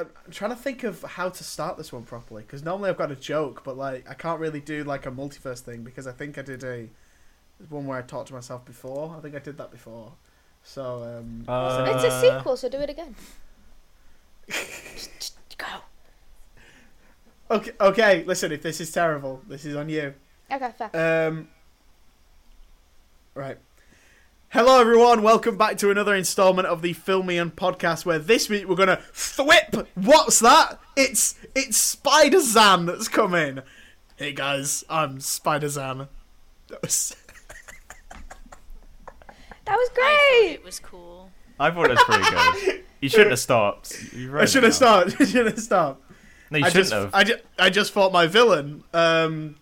I'm I'm trying to think of how to start this one properly because normally I've got a joke, but like I can't really do like a multiverse thing because I think I did a one where I talked to myself before. I think I did that before. So um, Uh, it's a sequel, so do it again. Just- just go. okay, okay. Listen, if this is terrible, this is on you. Okay, fair. Um, right. Hello, everyone. Welcome back to another installment of the Film Me In podcast. Where this week we're gonna thwip. What's that? It's it's Spider Zan that's coming. Hey guys, I'm Spider Zan. That was that was I great. it was cool. I thought it was pretty good. You shouldn't have stopped. You I should have stopped. stopped. I should have stopped. No, you I shouldn't just, have. I just, I just fought my villain. Um,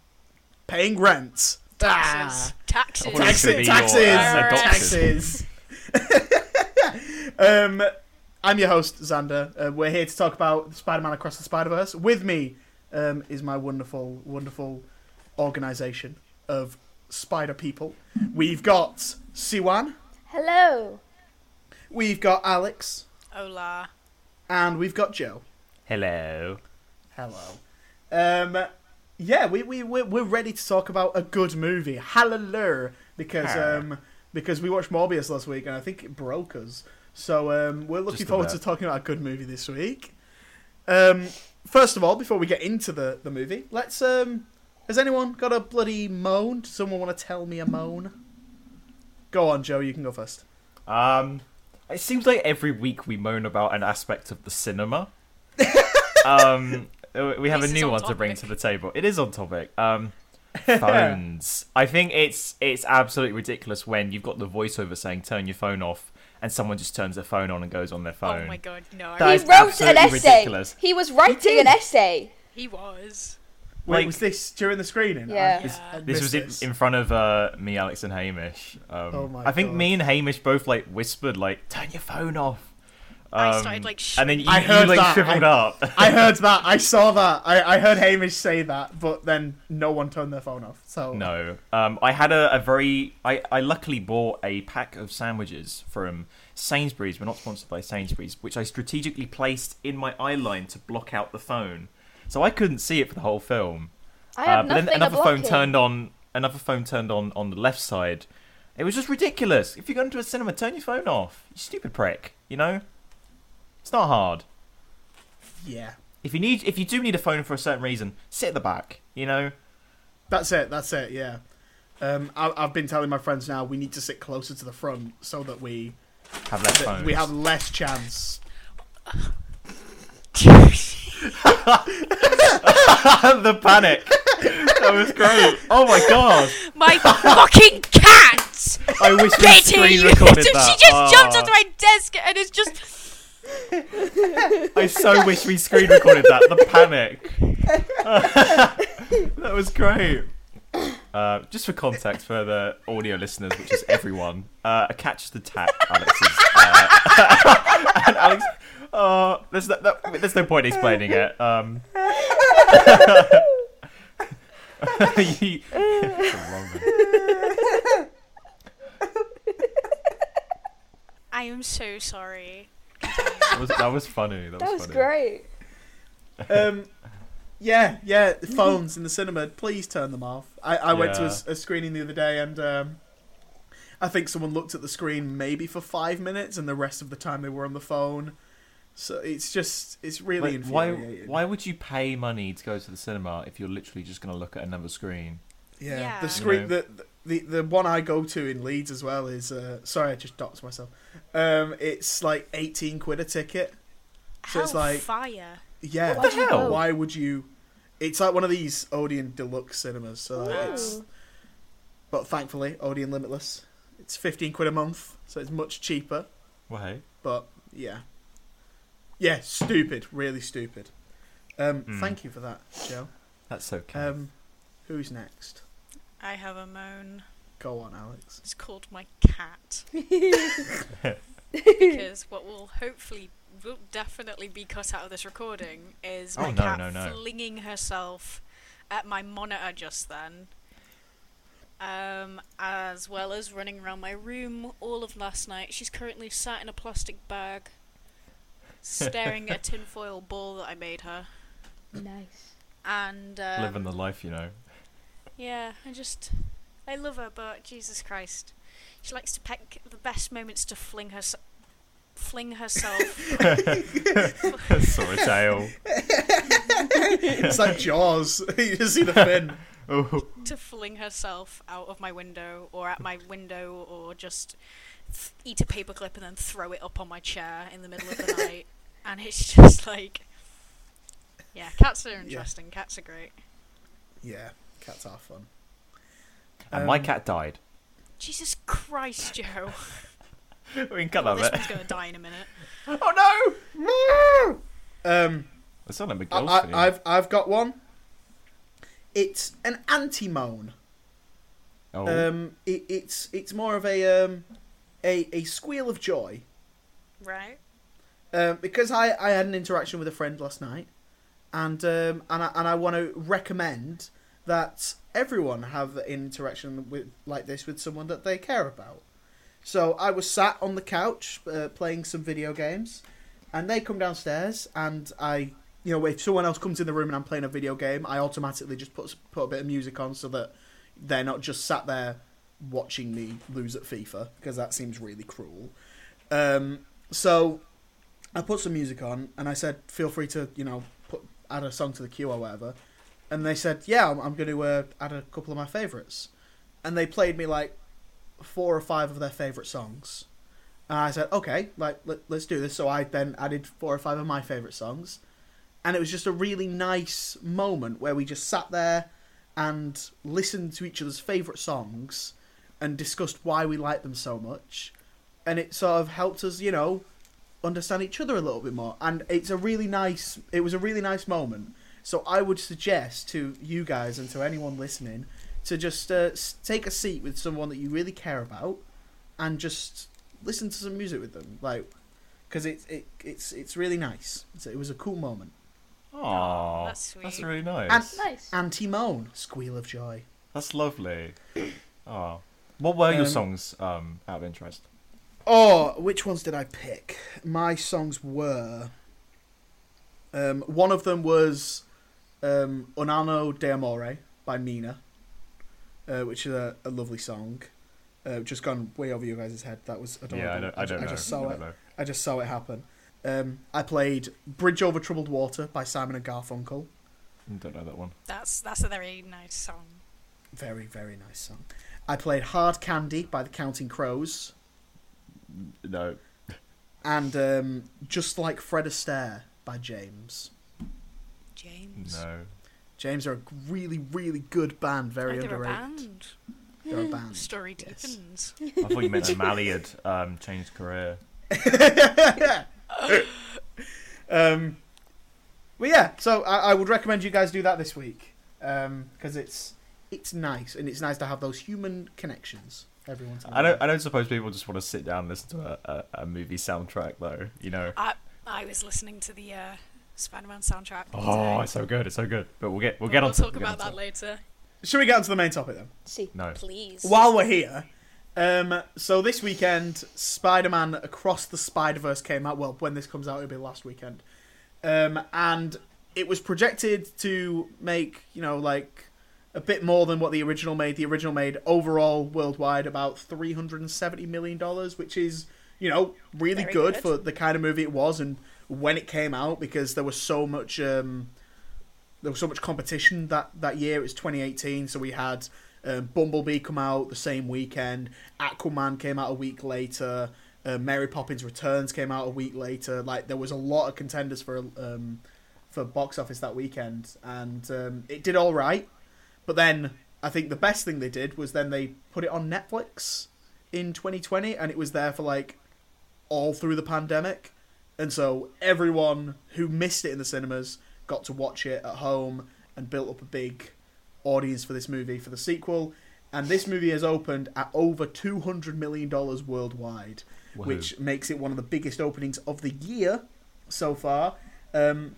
paying rent. Taxes. Ah. Taxes. Well, it Taxes, your, taxes, uh, taxes. um, I'm your host, Xander. Uh, we're here to talk about Spider-Man Across the Spider-Verse. With me um, is my wonderful, wonderful organisation of spider people. We've got Siwan, Hello. we've got Alex, Hola. and we've got Joe. Hello. Hello. Um, yeah, we we we're, we're ready to talk about a good movie. Hallelujah, because Huh. um because we watched Morbius last week and I think it broke us. So um, we're looking Just forward to talking about a good movie this week. Um, first of all, before we get into the the movie, let's um, has anyone got a bloody moan? Does someone want to tell me a moan? Go on, Joe. You can go first. Um, it seems like every week we moan about an aspect of the cinema. um, we have a This is new on one to bring to the table. It is on topic. Um, phones. I think it's it's absolutely ridiculous when you've got the voiceover saying turn your phone off, and someone just turns their phone on and goes on their phone. Oh my god, no. That he wrote an essay. ridiculous. He was writing an essay. He was. Wait, Like- was this during the screening? Yeah. I- This- I This was missed in, in front of uh, me, Alex, and Hamish. Um, Oh my I think God. me and Hamish both like whispered, like, "Turn your phone off." I Um, started, like, and then you, I you, heard like that. shriveled I- up. I heard that. I saw that. I, I heard Hamish say that, but then no one turned their phone off. So no, um, I had a, a very. I, I luckily bought a pack of sandwiches from Sainsbury's. We're not sponsored by Sainsbury's, which I strategically placed in my eye line to block out the phone, so I couldn't see it for the whole film. I have Uh, but then another phone turned on. Another phone turned on on the left side. It was just ridiculous. If you're going to a cinema, turn your phone off. You stupid prick. You know, it's not hard. yeah, If you need, if you do need a phone for a certain reason, sit at the back. You know. that's it. That's it. Yeah. Um, I, I've been telling my friends now we need to sit closer to the front so that we Have less that phones. we have less chance. the panic. That was great. Oh my god. My fucking cat! I wish we Betty! screen recorded that. she that. just jumped Ah. onto my desk and is just. I so wish we screen recorded that. The panic. that was great. Uh, just for context for the audio listeners, which is everyone, uh, a cat just attacked Alex's. Uh, and Alex, oh, there's no, no, there's no point explaining it. Um, one. I am so sorry. That was that was funny. That was, That was funny. great. Um, yeah, yeah. the Phones in the cinema, please turn them off. I, I went to a, Yeah. s- a screening the other day, and um, I think someone looked at the screen maybe for five minutes, and the rest of the time they were on the phone. So it's just it's really Like, why infuriating. why would you pay money to go to the cinema if you're literally just going to look at another screen? Yeah, Yeah. the You screen, know. the, the the one I go to in Leeds as well is. Uh, sorry, I just doxed myself. Um, it's like eighteen quid a ticket. So it's like- fire. Yeah, What the hell? Why would you? It's like one of these Odeon Deluxe cinemas. So like, it's, but thankfully Odeon Limitless. It's fifteen quid a month, so it's much cheaper. Well, hey. But yeah, yeah, stupid, really stupid. Um, Hmm. Thank you for that, Joe. That's okay. Um, who's next? I have a moan. Go on, Alex. It's called my cat. because what will hopefully will definitely be cut out of this recording is Oh, my no, cat no, no. flinging herself at my monitor just then. Um, as well as running around my room all of last night. She's currently sat in a plastic bag, staring at a tinfoil ball that I made her. Nice. And um, Living the life, you know. Yeah, I just I love her, but Jesus Christ, she likes to pick the best moments to fling her fling herself. Sorry, tail. it's like Jaws. you just see the fin. Oh. to fling herself out of my window or at my window or just th- eat a paperclip and then throw it up on my chair in the middle of the night. And it's just like, yeah, cats are interesting. Cats are great. Yeah, cats are fun. And my Um, cat died. Jesus Christ, Joe. We can cut Well, that this bit. one's gonna die in a minute. Oh no! Um, It's not like I, McDolphin. I, I've I've got one. It's an anti-moan. oh. Um, it, it's it's more of a um, a a squeal of joy. Right? Um, because I, I had an interaction with a friend last night, and um, and I, and I want to recommend that everyone have an interaction with like this with someone that they care about. So I was sat on the couch uh, playing some video games, and they come downstairs, and I, you know, if someone else comes in the room and I'm playing a video game, I automatically just put put a bit of music on so that they're not just sat there watching me lose at FIFA because that seems really cruel. Um, so I put some music on and I said, feel free to, you know, put add a song to the queue or whatever. And they said, yeah, I'm, I'm going to uh, add a couple of my favourites. And they played me like four or five of their favourite songs. And I said, okay, like let, let's do this. So I then added four or five of my favourite songs. And it was just a really nice moment where we just sat there and listened to each other's favourite songs and discussed why we liked them so much. And it sort of helped us, you know, understand each other a little bit more. And it's a really nice. It was a really nice moment. So I would suggest to you guys and to anyone listening to just uh, take a seat with someone that you really care about, and just listen to some music with them, like because it's it, it's it's really nice. It's, it was a cool moment. Aw, that's That's sweet. really nice. And- Nice. Anti moan, squeal of joy. That's lovely. Oh. What were your Um, songs, um, out of interest? Oh, which ones did I pick? My songs were. Um, one of them was um, Un anno d'amore by Mina, uh, which is a, a lovely song. Uh, just gone way over your guys' head. That was adorable. Yeah, I don't, I don't know. just I saw don't it. know. I just saw it happen. Um, I played Bridge Over Troubled Water by Simon and Garfunkel. Don't know that one. That's that's a very nice song. Very, very nice song. I played Hard Candy by the Counting Crows. No. And um, Just Like Fred Astaire by James. James. No. James are a really, really good band. Very Oh, they're a underrated. band. They're a band. Story yes. I thought you meant O'Malley had um, changed career. um, but yeah, so I, I would recommend you guys do that this week because it's it's nice and it's nice to have those human connections. Everyone's. I don't. I don't suppose people just want to sit down and listen to a, a, a movie soundtrack, though. You know. I I was listening to the uh, Spider-Man soundtrack. Oh, today. it's so good. It's so good. But we'll get we'll get we'll on. talk we'll get about that it. later. Should we get onto the main topic then? See. No. Please. While we're here, um, so this weekend, Spider-Man Across the Spider-Verse came out. Well, when this comes out, it'll be last weekend, um, and it was projected to make you know like a bit more than what the original made. The original made overall worldwide about three hundred and seventy million dollars, which is you know really good, good. for the kind of movie it was and when it came out because there was so much. Um, there was so much competition that, that year. It was 2018, so we had um, Bumblebee come out the same weekend. Aquaman came out a week later. Uh, Mary Poppins Returns came out a week later. Like there was a lot of contenders for um, for box office that weekend, and um, it did all right. But then I think the best thing they did was then they put it on Netflix in 2020, and it was there for like all through the pandemic. And so everyone who missed it in the cinemas got to watch it at home and built up a big audience for this movie for the sequel. And this movie has opened at over two hundred million dollars worldwide, Woohoo. which makes it one of the biggest openings of the year so far. Um,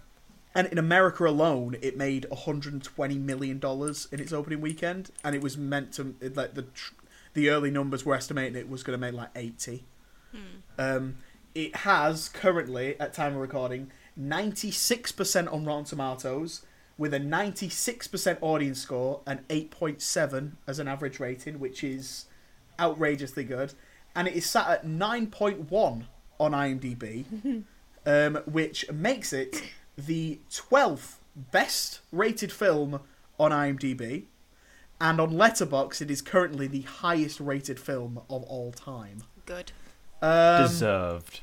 and in America alone, it made 120 million dollars in its opening weekend, and it was meant to it, like the tr- the early numbers were estimating it was going to make like 80. Hmm. Um, it has currently, at time of recording, 96% on Rotten Tomatoes, with a 96% audience score and 8.7 as an average rating, which is outrageously good. And it is sat at 9.1 on IMDb, um, which makes it the 12th best rated film on IMDb. And on Letterboxd, it is currently the highest rated film of all time. Good. Um, Deserved.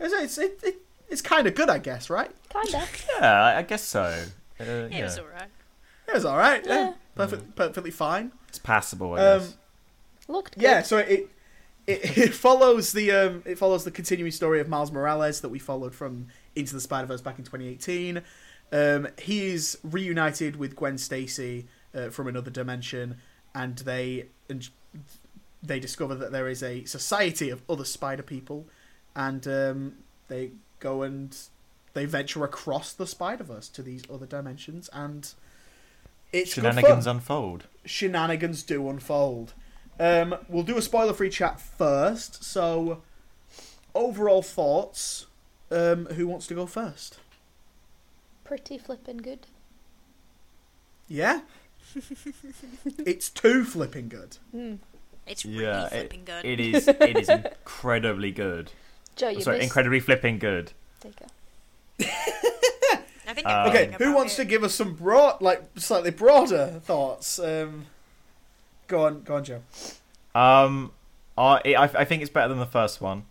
It's it's, it, it, it's kind of good, I guess, right? Kinda. Yeah, I I guess so. Uh, It yeah. was alright. It was all right. Yeah, Yeah. perfect, perfectly fine. It's passable, I Um, guess. Looked good. Yeah, so it, it it follows the um it follows the continuing story of Miles Morales that we followed from Into the Spider Verse back in 2018. Um, he is reunited with Gwen Stacy uh, from another dimension, and they and they discover that there is a society of other spider people, and um, they go and they venture across the Spider Verse to these other dimensions, and it's good Shenanigans fun unfold. shenanigans do unfold. Um, we'll do a spoiler free chat first. So, overall thoughts. Um, who wants to go first? Pretty flippin' good. Yeah? it's too flipping good. Mm. It's really Yeah, it, flipping good. it is. It is incredibly good. Joe, you Sorry, missed. incredibly flipping good. Take a- I think everything Okay, who about wants to give us some broad, like slightly broader thoughts? Um, go on, go on, Joe. Um, I I, I think it's better than the first one.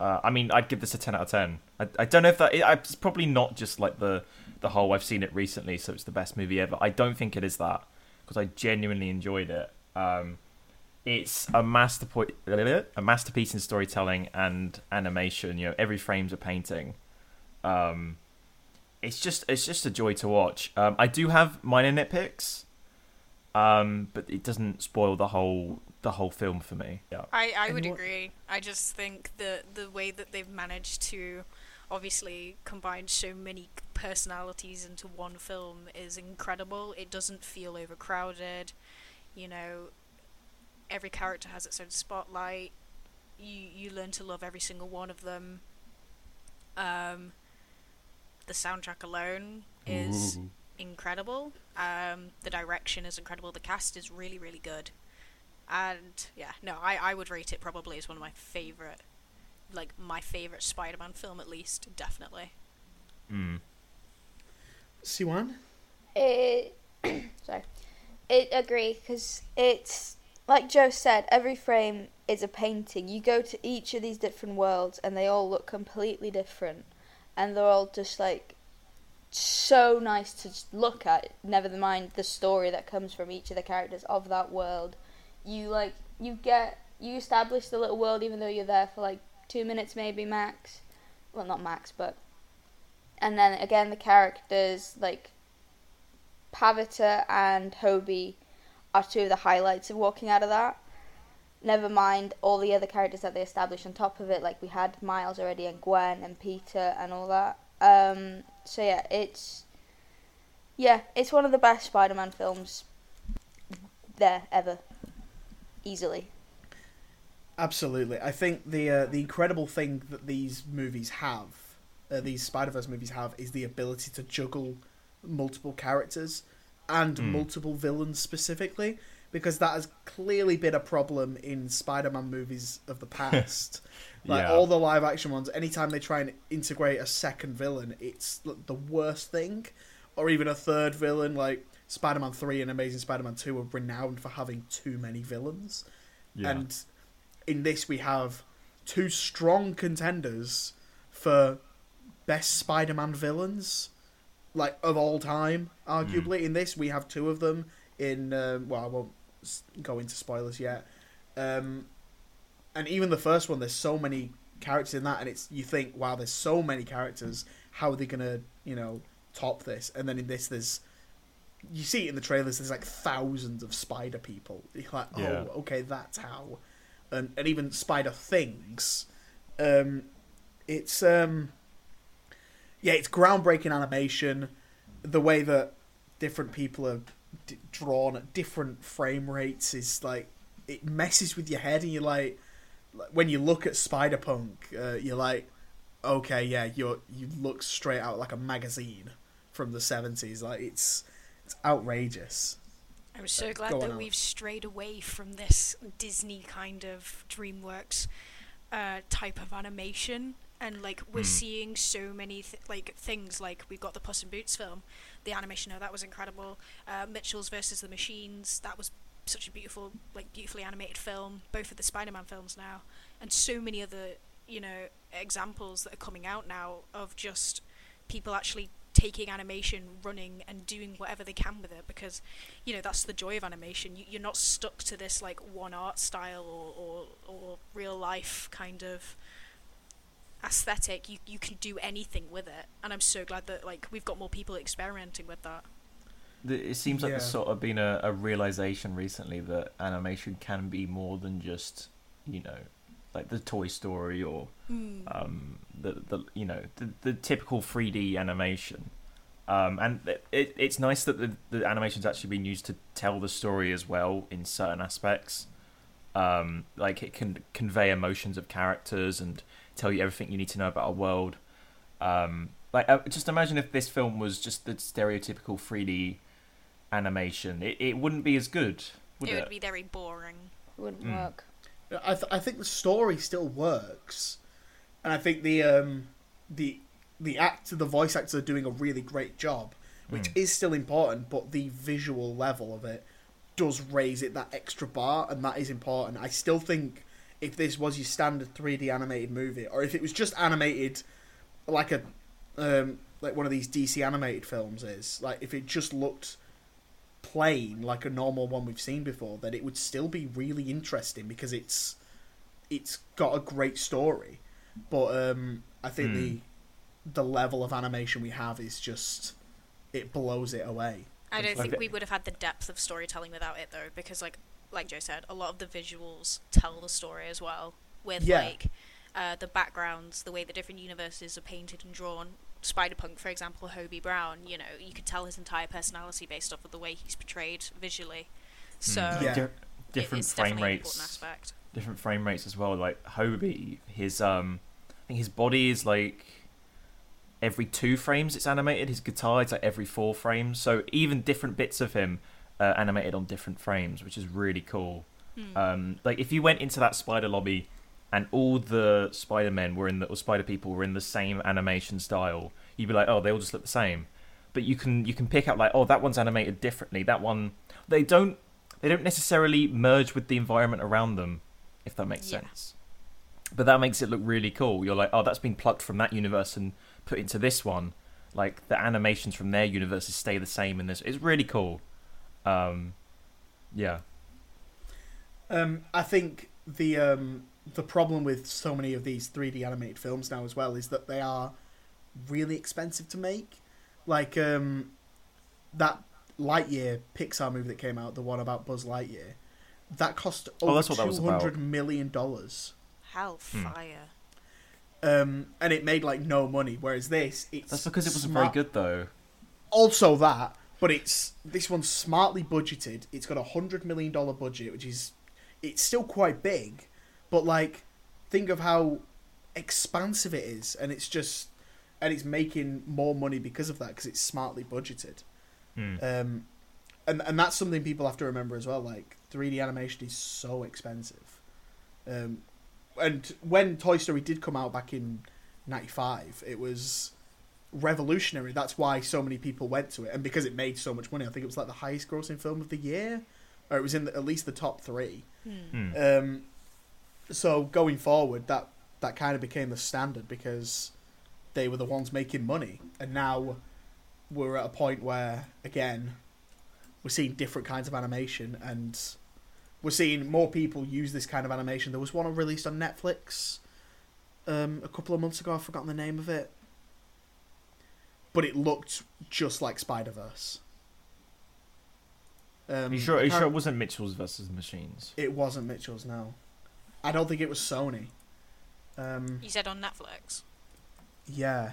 Uh, I mean, I'd give this a ten out of ten. I, I don't know if that it, it's probably not just like the the whole. I've seen it recently, so it's the best movie ever. I don't think it is that because I genuinely enjoyed it. Um, it's a masterpiece, a masterpiece in storytelling and animation. You know, every frame's a painting. Um, it's just it's just a joy to watch. Um, I do have minor nitpicks, um, but it doesn't spoil the whole the whole film for me. Yeah. I, I would what- agree. I just think the the way that they've managed to obviously combine so many personalities into one film is incredible. It doesn't feel overcrowded. You know, every character has its own spotlight. You you learn to love every single one of them. Um, the soundtrack alone is Ooh. incredible. Um, the direction is incredible. The cast is really, really good. And yeah, no, I, I would rate it probably as one of my favorite, like my favorite Spider-Man film at least, definitely. Mm. Siwan? It, sorry, it agree because it's like Joe said. Every frame is a painting. You go to each of these different worlds, and they all look completely different, and they're all just like so nice to look at. Never mind the story that comes from each of the characters of that world. You like you get you establish the little world, even though you're there for like two minutes, maybe max. Well, not max, but and then again the characters like Pavitr and Hobie are two of the highlights of walking out of that. Never mind all the other characters that they established on top of it, like we had Miles already and Gwen and Peter and all that. Um, so yeah, it's yeah, it's one of the best Spider-Man films there ever, easily. Absolutely. I think the uh, the incredible thing that these movies have, uh, these Spider Verse movies have, is the ability to juggle multiple characters and Mm. multiple villains specifically, because that has clearly been a problem in Spider Man movies of the past. like Yeah. all the live action ones, anytime they try and integrate a second villain, it's the worst thing, or even a third villain. Like Spider Man Three and Amazing Spider Man Two are renowned for having too many villains. Yeah. And in this, we have two strong contenders for best Spider-Man villains, like of all time. Arguably, in this, we have two of them. In um, well, I won't go into spoilers yet. Um, and even the first one, there's so many characters in that, and it's you think, wow, there's so many characters. How are they gonna, you know, top this? And then in this, there's you see it in the trailers. There's like thousands of spider people. You're like, oh, Yeah. okay, that's how. And and even spider things. Um, it's um, yeah, it's groundbreaking animation. The way that different people are d- drawn at different frame rates is like it messes with your head, and you're like, when you look at Spider Punk, uh, you're like, okay, yeah, you're you look straight out like a magazine from the seventies. Like it's it's outrageous. I'm so glad that Alex. we've strayed away from this Disney kind of DreamWorks uh, type of animation, and like we're Hmm. seeing so many th- like things. Like we've got the Puss in Boots film, the animation. Oh, that was incredible. Uh, Mitchell's versus the Machines. That was such a beautiful, like beautifully animated film. Both of the Spider-Man films now, and so many other you know examples that are coming out now of just people actually taking animation, running, and doing whatever they can with it because you know that's the joy of animation. You, you're not stuck to this like one art style or, or, or real life kind of aesthetic. You you can do anything with it, and I'm so glad that like we've got more people experimenting with that. It seems like there's sort of been a, a realization recently that animation can be more than just, you know, like the Toy Story or um, the the you know the, the typical 3D animation. Um, and it, it, it's nice that the, the animation's actually been used to tell the story as well in certain aspects. Um, like it can convey emotions of characters and tell you everything you need to know about a world. Um, like uh, just imagine if this film was just the stereotypical 3D animation, it, it wouldn't be as good, would it it? would be very boring. It wouldn't Mm. work. I th- I think the story still works, and I think the um the the actor, the voice actors are doing a really great job, which Mm. is still important. But the visual level of it does raise it that extra bar, and that is important. I still think if this was your standard 3D animated movie, or if it was just animated like a um like one of these DC animated films is, like if it just looked plain like a normal one we've seen before, then it would still be really interesting because it's it's got a great story. But um, I think Hmm. the the level of animation we have is just it blows it away. I don't think we would have had the depth of storytelling without it though, because like like Joe said, a lot of the visuals tell the story as well. With Yeah. like uh, the backgrounds, the way the different universes are painted and drawn. Spider Punk, for example, Hobie Brown, you know, you could tell his entire personality based off of the way he's portrayed visually. So Mm. Yeah. Di- it- different it's frame definitely an rates. aspect. different frame rates as well. Like Hobie, his um, I think his body is like every two frames it's animated. His guitar is like every four frames. So even different bits of him uh, animated on different frames, which is really cool. Hmm. Um, like if you went into that spider lobby and all the Spider Men were in the or Spider People were in the same animation style, you'd be like, oh, they all just look the same. But you can you can pick out like, oh, that one's animated differently. That one they don't they don't necessarily merge with the environment around them, if that makes Yeah. sense. But that makes it look really cool. You're like, oh, that's been plucked from that universe and put into this one. Like the animations from their universes stay the same in this. It's really cool. Um, yeah. Um, I think the um, the problem with so many of these 3D animated films now as well is that they are really expensive to make. Like um, that Lightyear Pixar movie that came out, the one about Buzz Lightyear, that cost Oh, over that's what that two was about. hundred million dollars. Hellfire. Um, and it made like no money. Whereas this, it's That's because it wasn't smart- very good though. Also that, but it's this one's smartly budgeted. It's got a hundred million dollar budget, which is it's still quite big, but like think of how expansive it is, and it's just and it's making more money because of that because it's smartly budgeted. Hmm. Um, and and that's something people have to remember as well. Like 3D animation is so expensive. Um, and when Toy Story did come out back in '95, it was revolutionary. That's why so many people went to it, and because it made so much money. I think it was like the highest grossing film of the year, or it was in the, at least the top three. Hmm. Um, so going forward, that that kind of became the standard because they were the ones making money, and now we're at a point where again we're seeing different kinds of animation, and we're seeing more people use this kind of animation. There was one released on Netflix um, a couple of months ago. I've forgotten the name of it, but it looked just like Spider Verse. Um, you sure? Are you sure it wasn't Mitchell's versus Machines? it wasn't Mitchell's, no. I don't think it was Sony. Um, You said on Netflix. yeah.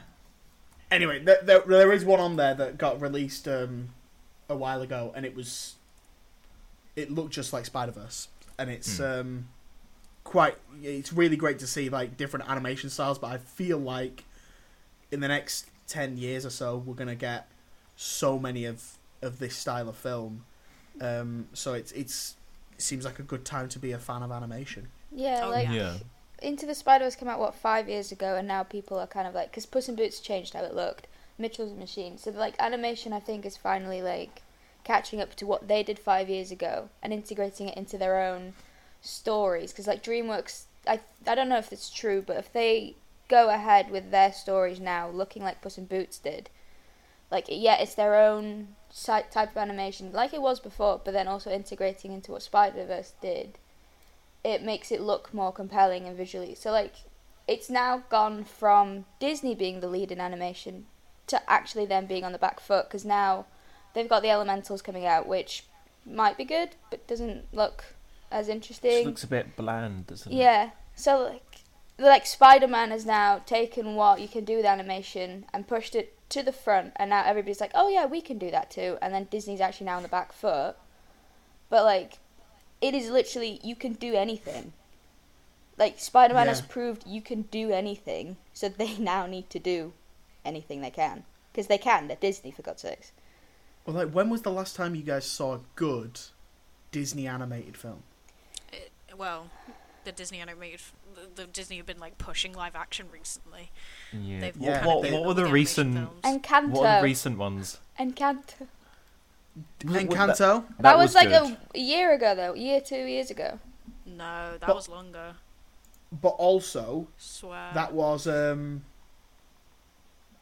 Anyway, there, there, there is one on there that got released um, a while ago, and it was. It looked just like Spider Verse, and it's Hmm. um, quite. It's really great to see like different animation styles, but I feel like in the next ten years or so, we're gonna get so many of of this style of film. Um, so it's it's it seems like a good time to be a fan of animation. Yeah, Oh, like yeah. Yeah. Into the Spider Verse came out what five years ago, and now people are kind of like because Puss in Boots changed how it looked. Mitchell's a machine, so like animation, I think is finally like catching up to what they did five years ago and integrating it into their own stories. Because like DreamWorks, I I don't know if it's true, but if they go ahead with their stories now, looking like Puss in Boots did, like yeah, it's their own type of animation, like it was before, but then also integrating into what Spider Verse did it makes it look more compelling and visually. So like it's now gone from Disney being the lead in animation to actually them being on the back foot because now they've got the Elementals coming out, which might be good but doesn't look as Just interesting. looks a bit bland, doesn't it? Yeah. So like like Spider Man has now taken what you can do with animation and pushed it to the front and now everybody's like, Oh yeah, we can do that too and then Disney's actually now on the back foot. But like it is literally you can do anything. Like Spider Man has proved you can do anything, so they now need to do anything they can. Because they can, they're Disney for God's sakes. Well, like when was the last time you guys saw a good Disney animated film? It, well, the Disney animated, the, the Disney have been like pushing live action recently. Yeah. They've Yeah, what, what, what were with the recent? films. Encanto. What are the recent ones? Encanto. Was it- Encanto. That, was, like good. a, a year ago though, a year, two years ago. No, that But- was longer. but also Swear. that was um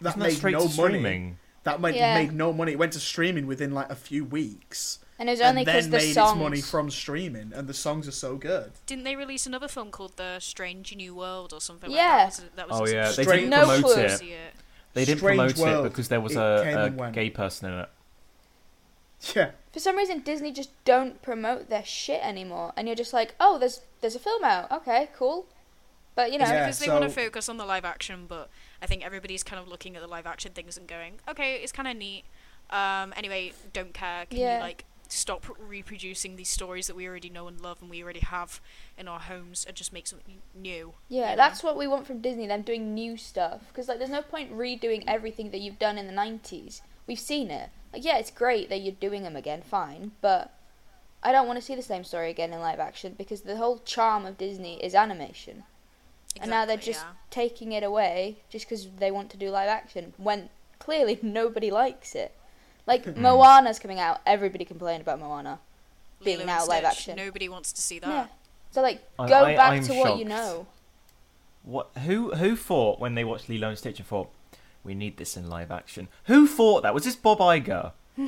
that Isn't that made straight no to money. streaming? That made Yeah. made no money. It went to streaming within like a few weeks, And it was only because then the made songs. its money from streaming. And the songs are so good. Didn't they release another film called The Strange New World or something Yeah. like that? that was, that Oh yeah, they didn't No promote clue. it. They didn't Strange promote World, it because there was it a, a gay person in it. Yeah, For some reason, Disney just don't promote their shit anymore, and you're just like, oh, there's there's a film out. Okay, cool. But you know, Yeah, because they want to focus on the live action, but I think everybody's kind of looking at the live action things and going, okay, it's kind of neat. Um, anyway, don't care. Can Yeah. you like stop reproducing these stories that we already know and love and we already have in our homes and just make something new? Yeah, you know? that's what we want from Disney. Them doing new stuff because like, there's no point redoing everything that you've done in the '90s. We've seen it. Like, yeah, it's great that you're doing them again, fine, but I don't want to see the same story again in live action because the whole charm of Disney is animation, and now they're just yeah. taking it away just because they want to do live action when clearly nobody likes it. Like hmm. Moana's coming out, everybody complained about Moana. being Lilo now and live Stitch, action. Nobody wants to see that. Yeah. So like, I- go I- back I'm to what you shocked. know. What? Who? Who thought when they watched Lilo and Stitch and thought we need this in live action? Who thought that? Was this Bob Iger? I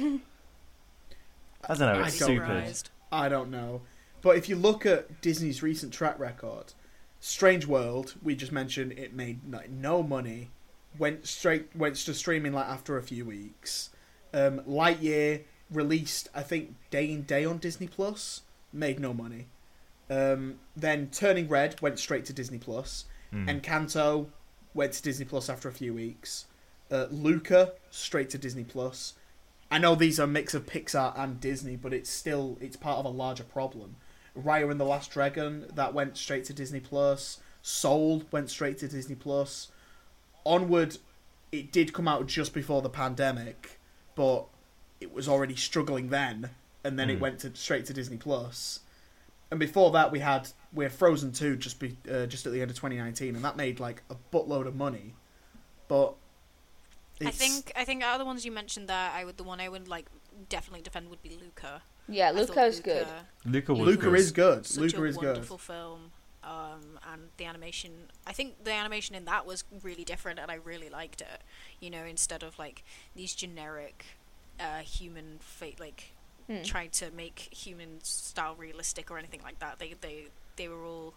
don't know. I It's don't stupid. Surprised. I don't know. But if you look at Disney's recent track record, Strange World, we just mentioned, it made like, no money, went straight went to streaming like after a few weeks. Um, Lightyear released, I think, day in day on Disney Plus, made no money. Um, then Turning Red went straight to Disney Plus. Mm. Encanto went to Disney Plus after a few weeks. Uh, Luca straight to Disney Plus. I know these are a mix of Pixar and Disney, but it's still it's part of a larger problem. Raya and the Last Dragon that went straight to Disney Plus. Soul went straight to Disney Plus. Onward, it did come out just before the pandemic, but it was already struggling then, and then it Hmm. went to straight to Disney Plus. And before that, we had we had Frozen two just be uh, just at the end of 2019, and that made like a buttload of money. But I think I think out of the ones you mentioned there, I would the one I would like definitely defend would be Luca. Yeah, I thought Luca's good. Luca was Luca good. is good. Such Luca a is good. wonderful film, um, and the animation. I think the animation in that was really different, and I really liked it. You know, instead of like these generic uh, human fate, like Hmm. trying to make human style realistic or anything like that. They they they were all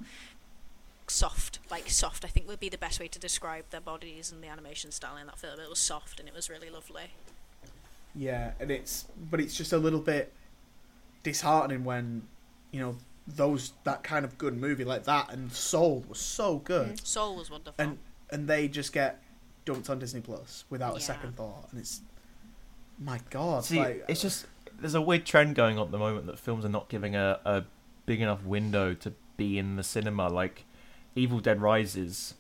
soft, like soft. I think would be the best way to describe their bodies and the animation style in that film. It was soft and it was really lovely. Yeah, and it's but it's just a little bit disheartening when you know those that kind of good movie like that and Soul was so good, Soul was wonderful. and and they just get dumped on Disney Plus without a second thought, and it's my God, See, like, it's just there's a weird trend going on at the moment that films are not giving a, a big enough window to be in the cinema. Like Evil Dead Rises,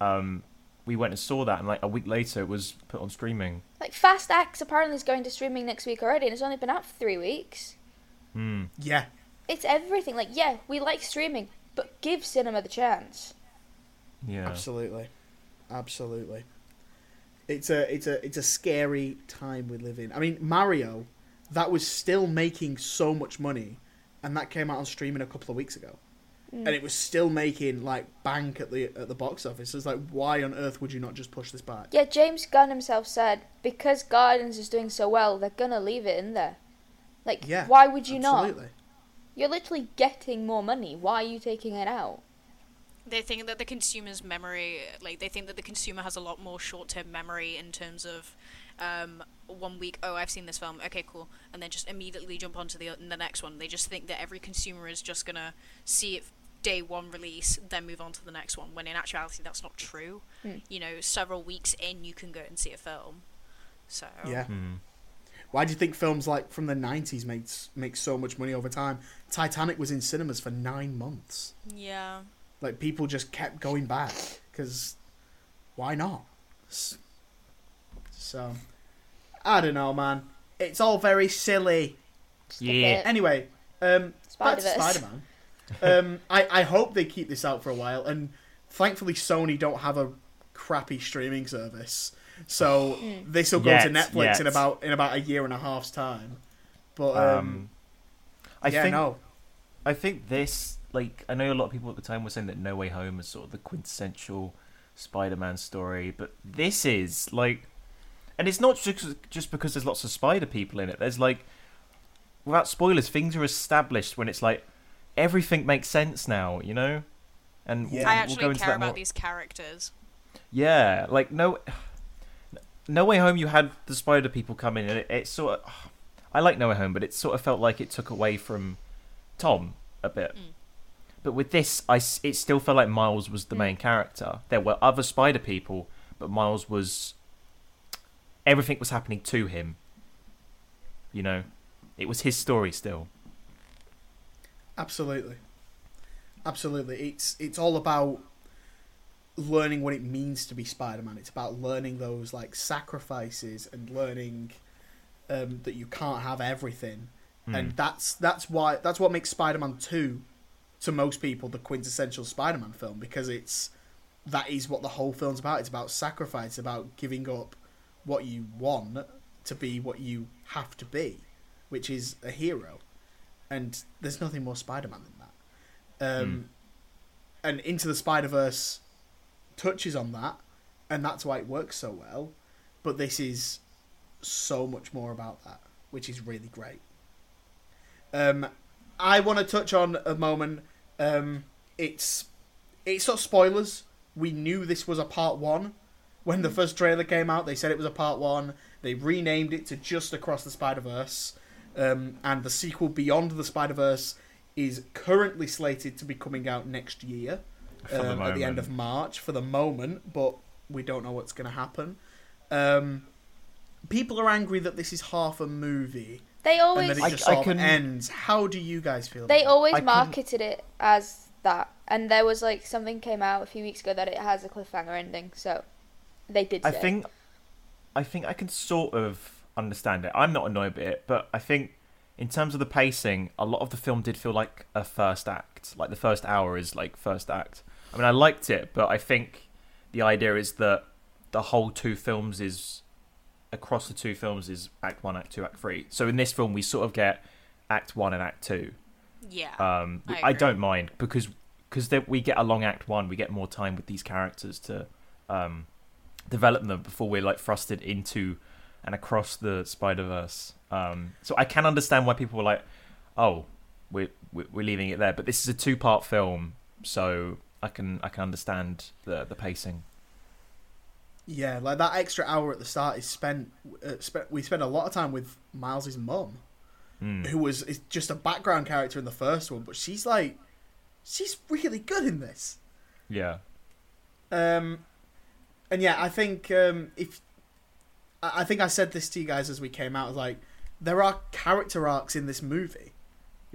um, we went and saw that, and like a week later, it was put on streaming. Like Fast X apparently is going to streaming next week already, and it's only been out for three weeks. Hmm. Yeah, It's everything. Like, yeah, we like streaming, but give cinema the chance. Yeah. absolutely, absolutely. It's a it's a it's a scary time we live in. I mean, Mario, that was still making so much money, and that came out on streaming a couple of weeks ago, mm. and it was still making like bank at the at the box office. It's like, why on earth would you not just push this back? Yeah, James Gunn himself said because Guardians is doing so well, they're gonna leave it in there. Like, Yeah, why would you not? Absolutely. You're literally getting more money. Why are you taking it out? They think that the consumer's memory, like they think that the consumer has a lot more short-term memory in terms of um, one week. Oh, I've seen this film. Okay, cool, and then just immediately jump onto the the next one. They just think that every consumer is just gonna see it day one release, then move on to the next one. When in actuality, that's not true. Hmm. You know, several weeks in, you can go and see a film. So Yeah. Hmm. Why do you think films like from the '90s make make so much money over time? Titanic was in cinemas for nine months. yeah. Like people just kept going back because why not? So I don't know, man. It's all very silly. Yeah. Anyway, um, back to Spider-Verse. Spider-Man. um, I I hope they keep this out for a while, and thankfully Sony don't have a crappy streaming service, so this will go to Yet, Netflix in about in about a year and a half's time. But um, Um, I yeah, think no, I think this like I know a lot of people at the time were saying that No Way Home is sort of the quintessential Spider-Man story, but this is like, and it's not just just because there's lots of Spider people in it. There's like, without spoilers, things are established when it's like everything makes sense now, you know. And Yeah. we'll, I we'll actually go into care that about more. these characters. Yeah, like no, No Way Home. You had the Spider people come in, and it, it sort of. I like No Way Home, but it sort of felt like it took away from Tom a bit. Mm. But with this, I s- it still felt like Miles was the Mm. main character. There were other Spider people, but Miles was. Everything was happening to him. You know, it was his story still. Absolutely. Absolutely. It's it's all about learning what it means to be Spider-Man. It's about learning those like sacrifices and learning um, that you can't have everything. And Mm. that's that's why that's what makes Spider-Man 2 to most people the quintessential Spider-Man film because it's that is what the whole film's about. It's about sacrifice, it's about giving up what you want to be what you have to be, which is a hero. And there's nothing more Spider-Man than that. Um, And Into the Spider-Verse touches on that, and that's why it works so well. But this is so much more about that, which is really great. Um, I want to touch on a moment. Um, it's it's not spoilers. We knew this was a part one when the first trailer came out. They said it was a part one. They renamed it to just Across the Spider Verse, um, and the sequel Beyond the Spider Verse is currently slated to be coming out next year For the um, at the end of March for the moment, but we don't know what's going to happen. Um, people are angry that this is half a movie They and always that it just I sort of can- ends. How do you guys feel? they about always I couldn't- marketed it as that, and there was like something came out a few weeks ago that it has a cliffhanger ending. So they did. I say. think, I think I can sort of understand it. I'm not annoyed by it, but I think in terms of the pacing, a lot of the film did feel like a first act. Like the first hour is like first act. I mean, I liked it, but I think the idea is that the whole two films is across the two films is act one, act two, act three. So in this film, we sort of get act one and act two. Yeah. Um, I I, don't mind because because we get a long act one, we get more time with these characters to um, develop them before we're like thrusted into and across the Spider Verse. Um, so I can understand why people were like, "Oh, we're we're we're leaving it there," but this is a two part film, so I can I can understand the the pacing. Yeah, like that extra hour at the start is spent. Uh, spent we spent a lot of time with Miles's mum, Mm. who was is just a background character in the first one, but she's like, she's really good in this. Yeah, Um, and yeah, I think um, if I I think I said this to you guys as we came out, like there are character arcs in this movie.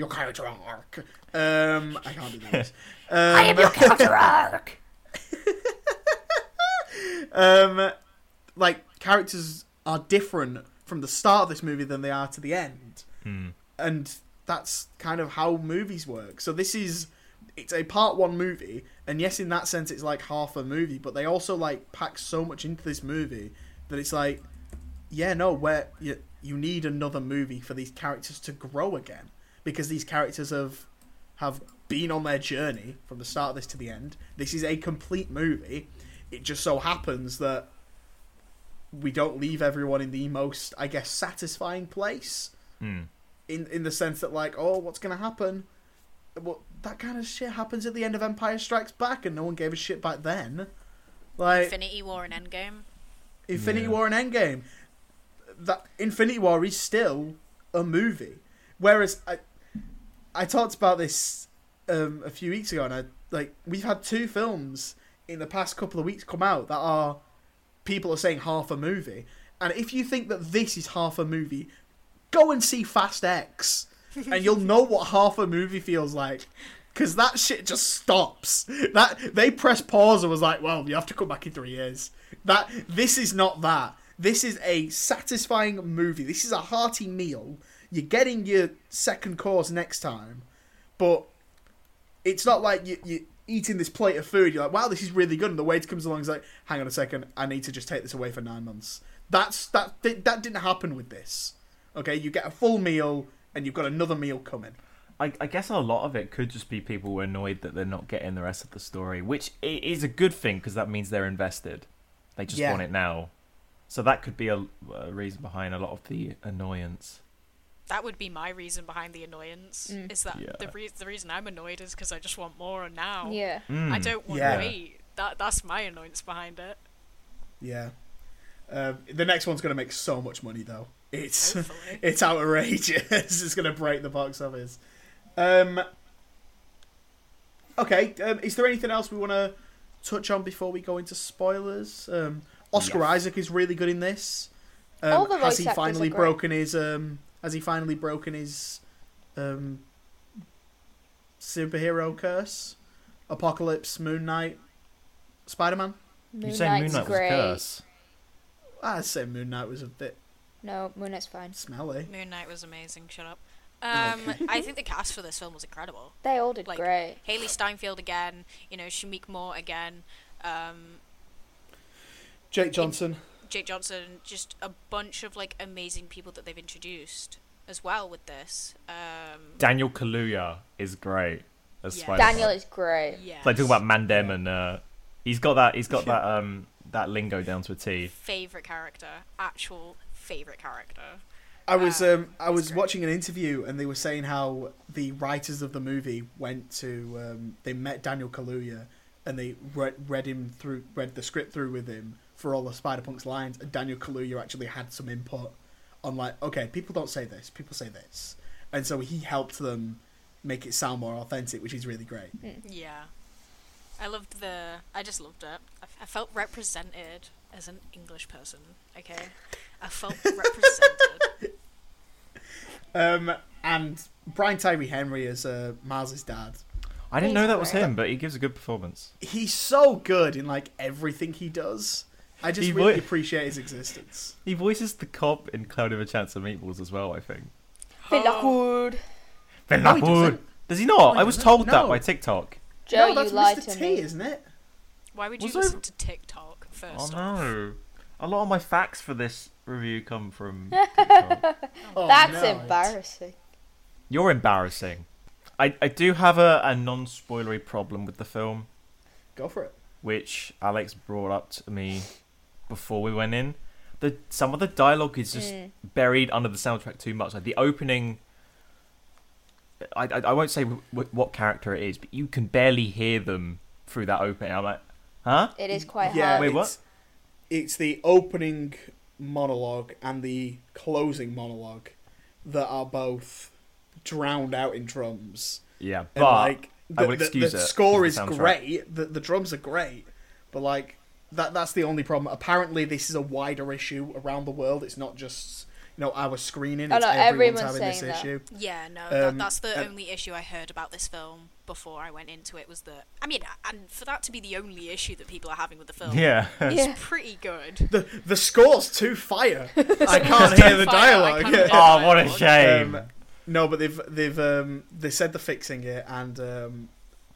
Your character arc. Um, I can't do this. Um, I am your Character arc. um, like characters are different from the start of this movie than they are to the end, Hmm. and that's kind of how movies work. So this is it's a part one movie, and yes, in that sense, it's like half a movie, but they also like pack so much into this movie that it's like, yeah, no, where you you need another movie for these characters to grow again because these characters have have been on their journey from the start of this to the end. This is a complete movie. It just so happens that we don't leave everyone in the most, I guess, satisfying place. Hmm. In in the sense that like, oh, what's gonna happen? Well, that kind of shit happens at the end of Empire Strikes Back, and no one gave a shit back then. Like Infinity War and Endgame. Infinity Yeah. War and Endgame. That Infinity War is still a movie. Whereas I I talked about this um, a few weeks ago and I like we've had two films in the past couple of weeks come out that are people are saying half a movie. And if you think that this is half a movie, go and see Fast X and you'll know what half a movie feels like. Cause that shit just stops. That they press pause and was like, "Well, you have to come back in three years." That this is not that. This is a satisfying movie. This is a hearty meal. You're getting your second course next time, but it's not like you you eating this plate of food. You're like, "Wow, this is really good," and the waiter comes along and is like, "Hang on a second, I need to just take this away for nine months." That's that that didn't happen with this. Okay, you get a full meal and you've got another meal coming. I, I guess a lot of it could just be people were annoyed that they're not getting the rest of the story, which is a good thing because that means they're invested. They just Yeah. want it now. So that could be a, a reason behind a lot of the annoyance. That would be my reason behind the annoyance. Mm. Is that Yeah. the re- the reason I'm annoyed is because I just want more now. Yeah. I Mm. don't want Yeah. to wait. That that's my annoyance behind it. Yeah. Um, the next one's going to make so much money though. It's Hopefully. it's outrageous. it's going to break the box office. Um, okay. Um, is there anything else we want to touch on before we go into spoilers? Um, Oscar Yes. Isaac is really good in this. Um, All the has voice he actors finally are great. broken his? Um, has he finally broken his um, superhero curse? Apocalypse, Moon Knight, Spider Man. Moon you say Moon Knight's Knight was a curse. I'd say Moon Knight was a bit No, Moon Knight's fine. smelly. Moon Knight was amazing. Shut up. Um, I think the cast for this film was incredible. They all did Like- great. Hailee Steinfeld again. You know, Shameik Moore again. Um, Jake Johnson. Jake Johnson. Just a bunch of like amazing people that they've introduced as well with this. Um, Daniel Kaluuya is great as Yeah. Spider-Man. Daniel is great. yeah. Like talking about Mandem and uh, he's got that he's got that um that lingo down to a T. favorite character, actual favorite character. I was Uh, um, I was great. watching an interview and they were saying how the writers of the movie went to um, they met Daniel Kaluuya and they read, read him through read the script through with him for all of Spider Punk's lines and Daniel Kaluuya actually had some input on like okay people don't say this people say this and so he helped them make it sound more authentic which is really great. Yeah. I loved the. I just loved it. I, I felt represented as an English person. Okay, I felt represented. Um, and Brian Tyree Henry as uh, Miles's dad I didn't He's know that was him, but he gives a good performance. he's so good in like everything he does. I just He really vo- appreciate his existence. He voices the cop in Cloud of a Chance of Meatballs as well, I think. Feel like wood. Ben No, he Lockwood. doesn't. He not? No, I was doesn't. told that by TikTok. Joe, no, you that's lied Mr. to T, me. isn't it? Why would you Was I- listen to TikTok Oh first? off? no. A lot of my facts for this review come from TikTok. Oh, That's no. embarrassing. You're embarrassing. I, I do have a, a non spoilery problem with the film, Go for it. which Alex brought up to me before we went in. The some of the dialogue is just Mm. buried under the soundtrack too much. Like the opening, I, I, I won't say w- w- what character it is, but you can barely hear them through that opening. I'm like, huh? It is quite yeah, hard. Wait, what? It's, it's the opening monologue and the closing monologue that are both drowned out in drums. Yeah, And but like I the, would the- excuse the, it score is the great. The, the drums are great, but like that that's the only problem. Apparently, this is a wider issue around the world. It's not just you know our screening. Oh, It's no, everyone's everyone's having this that. issue. Yeah, no, that, Um, that's the uh, only issue I heard about this film before I went into it. Was that I mean, and for that to be the only issue that people are having with the film, Yeah. Yeah. pretty good. The the score's too fire. I can't hear the dialogue. can't hear oh, what a shame. Um, no, but they've they've um, they said they're fixing it, and um,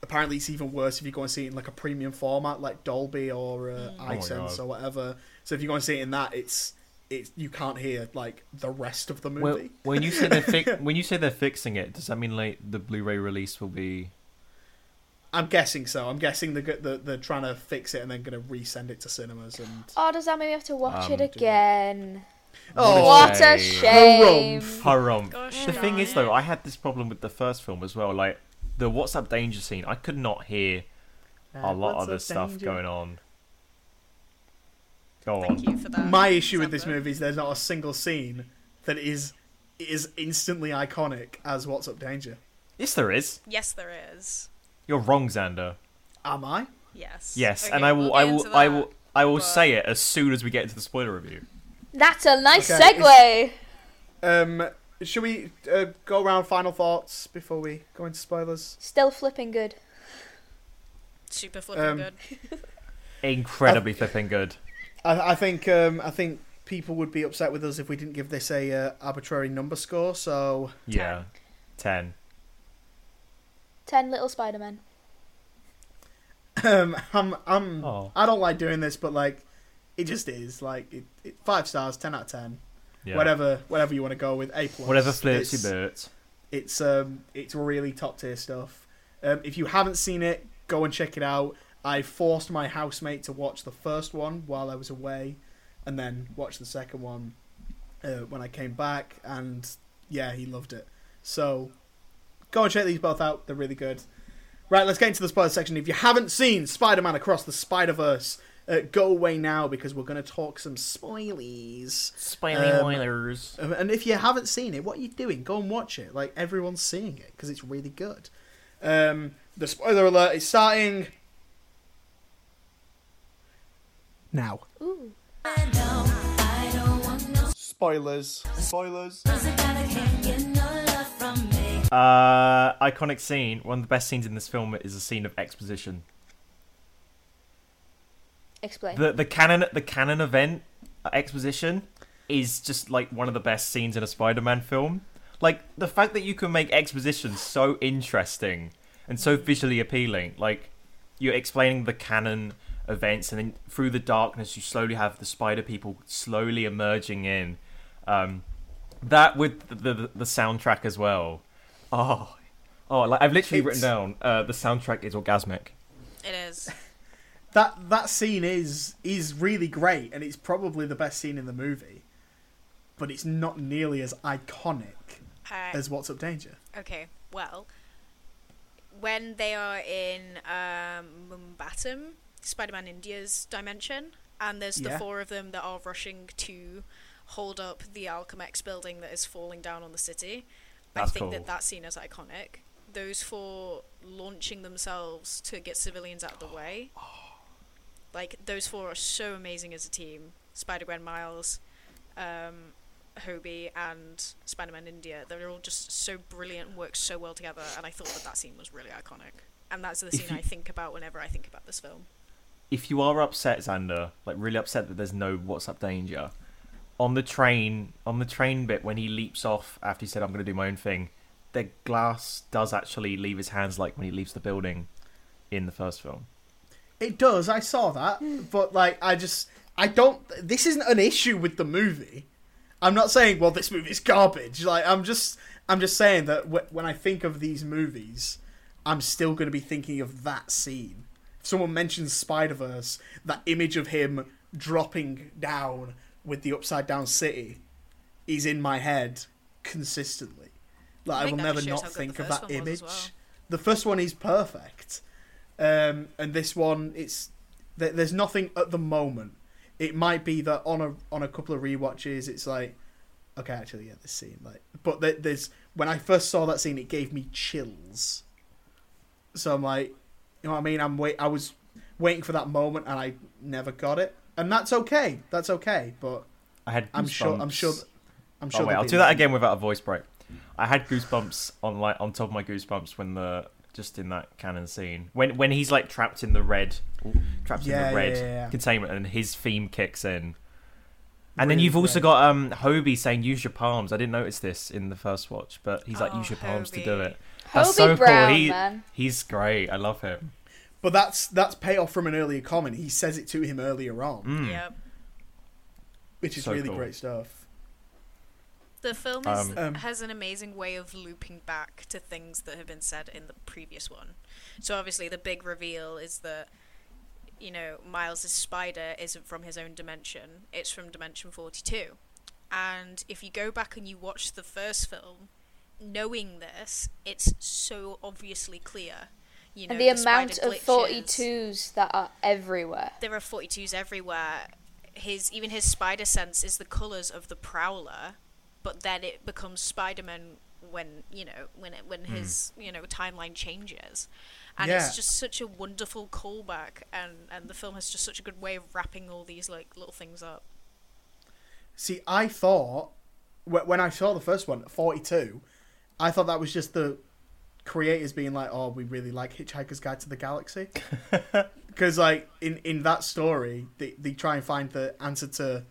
apparently it's even worse if you go and see it in like a premium format, like Dolby or uh, Mm. Oh iSense God. or whatever. So if you go and see it in that, it's it's you can't hear like the rest of the Well, movie. when you say they're fi- when you say they're fixing it, does that mean like the Blu-ray release will be? I'm guessing so. I'm guessing they're, go- they're they're trying to fix it and then going to resend it to cinemas and. Oh, does that mean we have to watch Um, it again? Oh, What a shame. shame. Harumph. Gosh The thing is, though. I had this problem with the first film as well. Like the "What's Up Danger" scene, I could not hear a lot of the stuff going on. Go on. Thank you for that. My issue with this movie is there's not a single scene that is is instantly iconic as "What's Up Danger." Yes, there is. Yes, there is. You're wrong, Xander. Am I? Yes. Yes, Okay, and I will, we'll I will, into I that. will, I will but- say it as soon as we get into the spoiler review. That's a nice Okay, segue. Um, should we uh, go around final thoughts before we go into spoilers? Still flipping good. Super flipping Um, good. Incredibly flipping good. I, I think um, I think people would be upset with us if we didn't give this a uh, arbitrary number score. So Yeah, ten. Ten little Spider-Men. um, I'm I'm Oh. I don't like doing this, but like it just is like it, it, five stars, ten out of ten, Yeah. whatever whatever you want to go with. A plus. Whatever your boat. It's um it's really top tier stuff. Um, if you haven't seen it, go and check it out. I forced my housemate to watch the first one while I was away, and then watch the second one uh, when I came back, and yeah, he loved it. So go and check these both out; they're really good. Right, let's get into the spoiler section. If you haven't seen Spider-Man Across the Spider-Verse, uh, go away now because we're going to talk some spoilies. Spiley Um, Um, And if you haven't seen it, what are you doing? Go and watch it. Like everyone's seeing it because it's really good. Um, the spoiler alert is starting now. Ooh. Spoilers. Spoilers. Uh, iconic scene. One of the best scenes in this film is a scene of exposition. Explain. The the canon the canon event uh, exposition is just like one of the best scenes in a Spider-Man film. Like the fact that you can make exposition so interesting and so visually appealing. Like you're explaining the canon events, and then through the darkness, you slowly have the Spider People slowly emerging in. Um, that with the, the the soundtrack as well. Oh, oh! Like I've literally It's- written down. Uh, the soundtrack is orgasmic. It is. That that scene is is really great, and it's probably the best scene in the movie. But it's not nearly as iconic Uh, as What's Up Danger. Okay, well, when they are in um, Mumbattan, Spider-Man India's dimension, and there's the Yeah. four of them that are rushing to hold up the Alchemax building that is falling down on the city. I think cool. that that scene is iconic. Those four launching themselves to get civilians out of the way. Like those four are so amazing as a team. Spider-Gwen, Miles, um, Hobie and Spider-Man India. They're all just so brilliant and work so well together, and I thought that that scene was really iconic. And that's the scene you- I think about whenever I think about this film. if you are upset, Xander, like really upset that there's no what's up danger, on the train, on the train bit when he leaps off after he said I'm going to do my own thing, the glass does actually leave his hands like when he leaves the building in the first film. It does. I saw that, but like, I just, I don't. This isn't an issue with the movie. I'm not saying, well, this movie's garbage. Like, I'm just, I'm just saying that wh- when I think of these movies, I'm still going to be thinking of that scene. If someone mentions Spider Verse, that image of him dropping down with the upside down city is in my head consistently. Like, I I, will never not think of that one was as image. well. The first one is perfect, um, and this one, it's there's nothing at the moment. It might be that on a on a couple of rewatches, it's like, okay, actually, yeah, this scene, like, but there's when I first saw that scene, it gave me chills. So I'm like, you know what I mean? I'm wait, I was waiting for that moment, and I never got it, and that's okay. That's okay, but I had I'm sure. I'm goosebumps sure. I'm sure. oh wait, I'll do that again without a voice break. I had goosebumps on like on top of my goosebumps when the just in that canon scene when when he's like trapped in the red, trapped Yeah, in the red yeah, yeah, yeah. containment and his theme kicks in. And then you've also got um Hobie saying use your palms. I didn't notice this in the first watch, but he's like Oh, use your palms to do it. That's Hobie so Brown, cool. He, man. he's great. I love him. But that's that's payoff from an earlier comment. He says it to him earlier on, Mm. Yep. which is So really cool. great stuff. The film is, Um, Um, has an amazing way of looping back to things that have been said in the previous one. So obviously, the big reveal is that you know Miles's spider isn't from his own dimension; it's from Dimension Forty-two. And if you go back and you watch the first film, knowing this, it's so obviously clear. You know, and the, spider amount of 42s that are everywhere. there are 42s everywhere. His even his spider sense is the colors of the prowler, but then it becomes Spider-Man when, you know, when it, when hmm. his, you know, timeline changes. And Yeah. it's just such a wonderful callback and and the film has just such a good way of wrapping all these like little things up. See, I thought wh- when I saw the first one, 42, I thought that was just the creators being like, "Oh, we really like Hitchhiker's Guide to the Galaxy," because like in in that story, they they try and find the answer to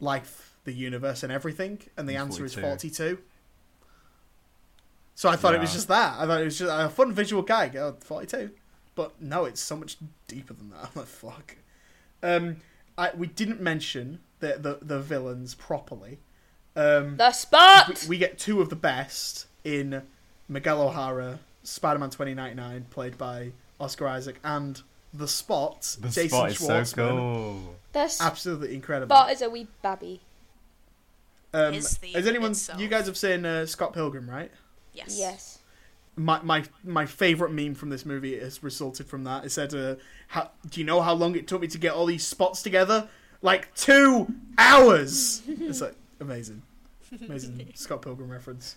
life, the universe, and everything, and the And answer is 42. 42. So I thought it was just that. I thought it was just a fun visual gag. Oh, 42. But no, it's so much deeper than that. I'm like, fuck. Um, I, we didn't mention the, the, the villains properly. Um, The spot! we, we get two of the best in Miguel O'Hara, Spider-Man 2099, played by Oscar Isaac, and The Spot, The Jason spot is so Schwartzman. cool. the spot Absolutely incredible. is a wee babby. Um, His theme has anyone? itself. You guys have seen uh, Scott Pilgrim, right? Yes. Yes. my my my favorite meme from this movie has resulted from that. It said, uh, how, "Do you know how long it took me to get all these spots together? Like two hours." it's like amazing, amazing Scott Pilgrim reference.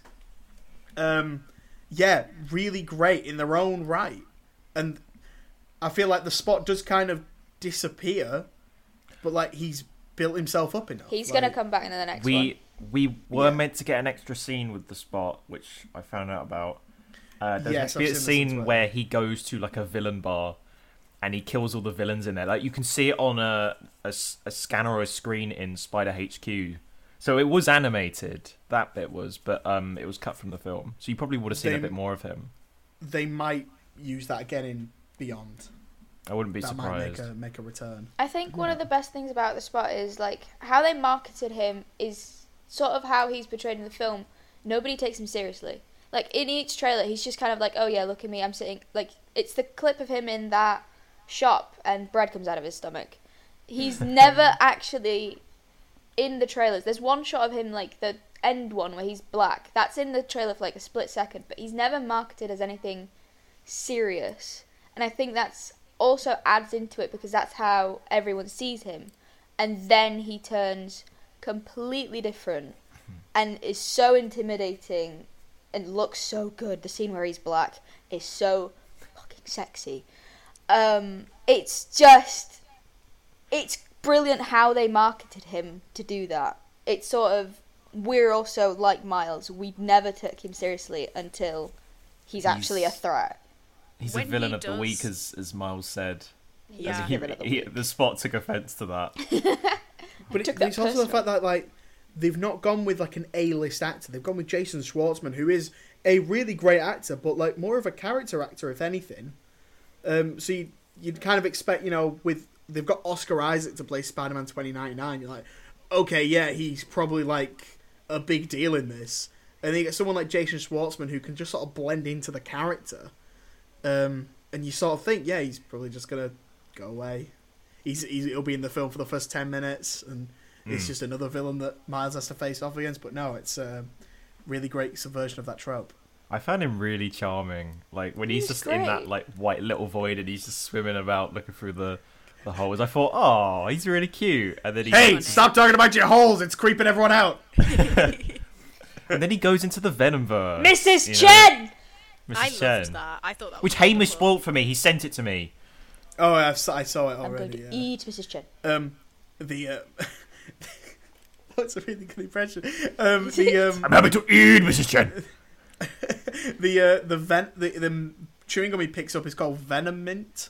Um, yeah, really great in their own right, and I feel like the spot does kind of disappear, but like he's built himself up enough. He's like, gonna come back in the next one. We we were Yeah. meant to get an extra scene with the spot, which I found out about. Uh, there's Yes, to be a scene where he goes to like a villain bar, and he kills all the villains in there. Like you can see it on a a scanner or a screen in Spider HQ. So it was animated. That bit was, but um, it was cut from the film. So you probably would have seen a bit more of him. They might use that again in Beyond. I wouldn't be that might make surprised. a make a return. I think one of the best things about the spot is like how they marketed him is sort of how he's portrayed in the film. Nobody takes him seriously. Like in each trailer, he's just kind of like, "Oh yeah, look at me, I'm sitting." Like it's the clip of him in that shop and bread comes out of his stomach. He's never actually in the trailers. There's one shot of him like the end one where he's black. That's in the trailer for like a split second, but he's never marketed as anything serious. And I think that's also adds into it because that's how everyone sees him. And then he turns completely different and is so intimidating and looks so good. The scene where he's black is so fucking sexy. Um, it's just, it's brilliant how they marketed him to do that. It's sort of, we're also like Miles. We never took him seriously until he's, actually a threat. He's When a villain he of the week, as as Miles said. Yeah. He- Villain the he- the spot took offense to that. But it, it's also the fact that like they've not gone with like an A-list actor. They've gone with Jason Schwartzman, who is a really great actor, but like more of a character actor, if anything. Um, so you, you'd kind of expect, you know, with they've got Oscar Isaac to play Spider-Man 2099. You're like, okay, yeah, he's probably like a big deal in this. And then you get someone like Jason Schwartzman who can just sort of blend into the character. Um, and you sort of think, yeah, he's probably just gonna go away. He's, he's he'll be in the film for the first ten minutes, and it's Mm. just another villain that Miles has to face off against. But no, it's a really great subversion of that trope. I found him really charming. Like when he's, He's just in that like white little void and he's just swimming about looking through the the holes. I thought, oh, he's really cute. And then he Hey, goes, stop talking about your holes! It's creeping everyone out. and then he goes into the Venomverse. Mrs. you know? Chen! Mrs. I Chen. loved that. I thought that was Which Hamish wonderful. spoiled for me. He sent it to me. Oh, I saw, I saw it I'm going already. to yeah. eat Mrs. Chen. Um, the uh, What's a really good impression? Um, the um, I'm happy to eat, Mrs. Chen. the uh, the vent the, the chewing gum he picks up is called Venom Mint.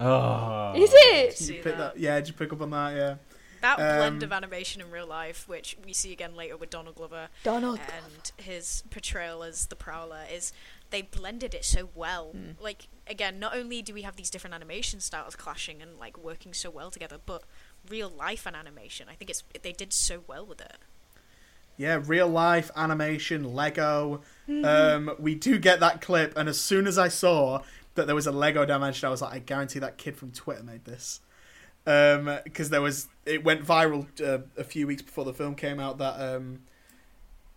Oh. Is it? Did you pick that. that? Yeah, did you pick up on that? Yeah. That blend Um, of animation in real life, which we see again later with Donald Glover Donald. and his portrayal as the Prowler, is they blended it so well. Like again, not only do we have these different animation styles clashing and like working so well together, but real life and animation. I think it's they did so well with it. Yeah, real life animation, Lego. Um, we do get that clip, and as soon as I saw that there was a Lego dimension, I was like, I guarantee that kid from Twitter made this. Because there was, it went viral uh, a few weeks before the film came out that um,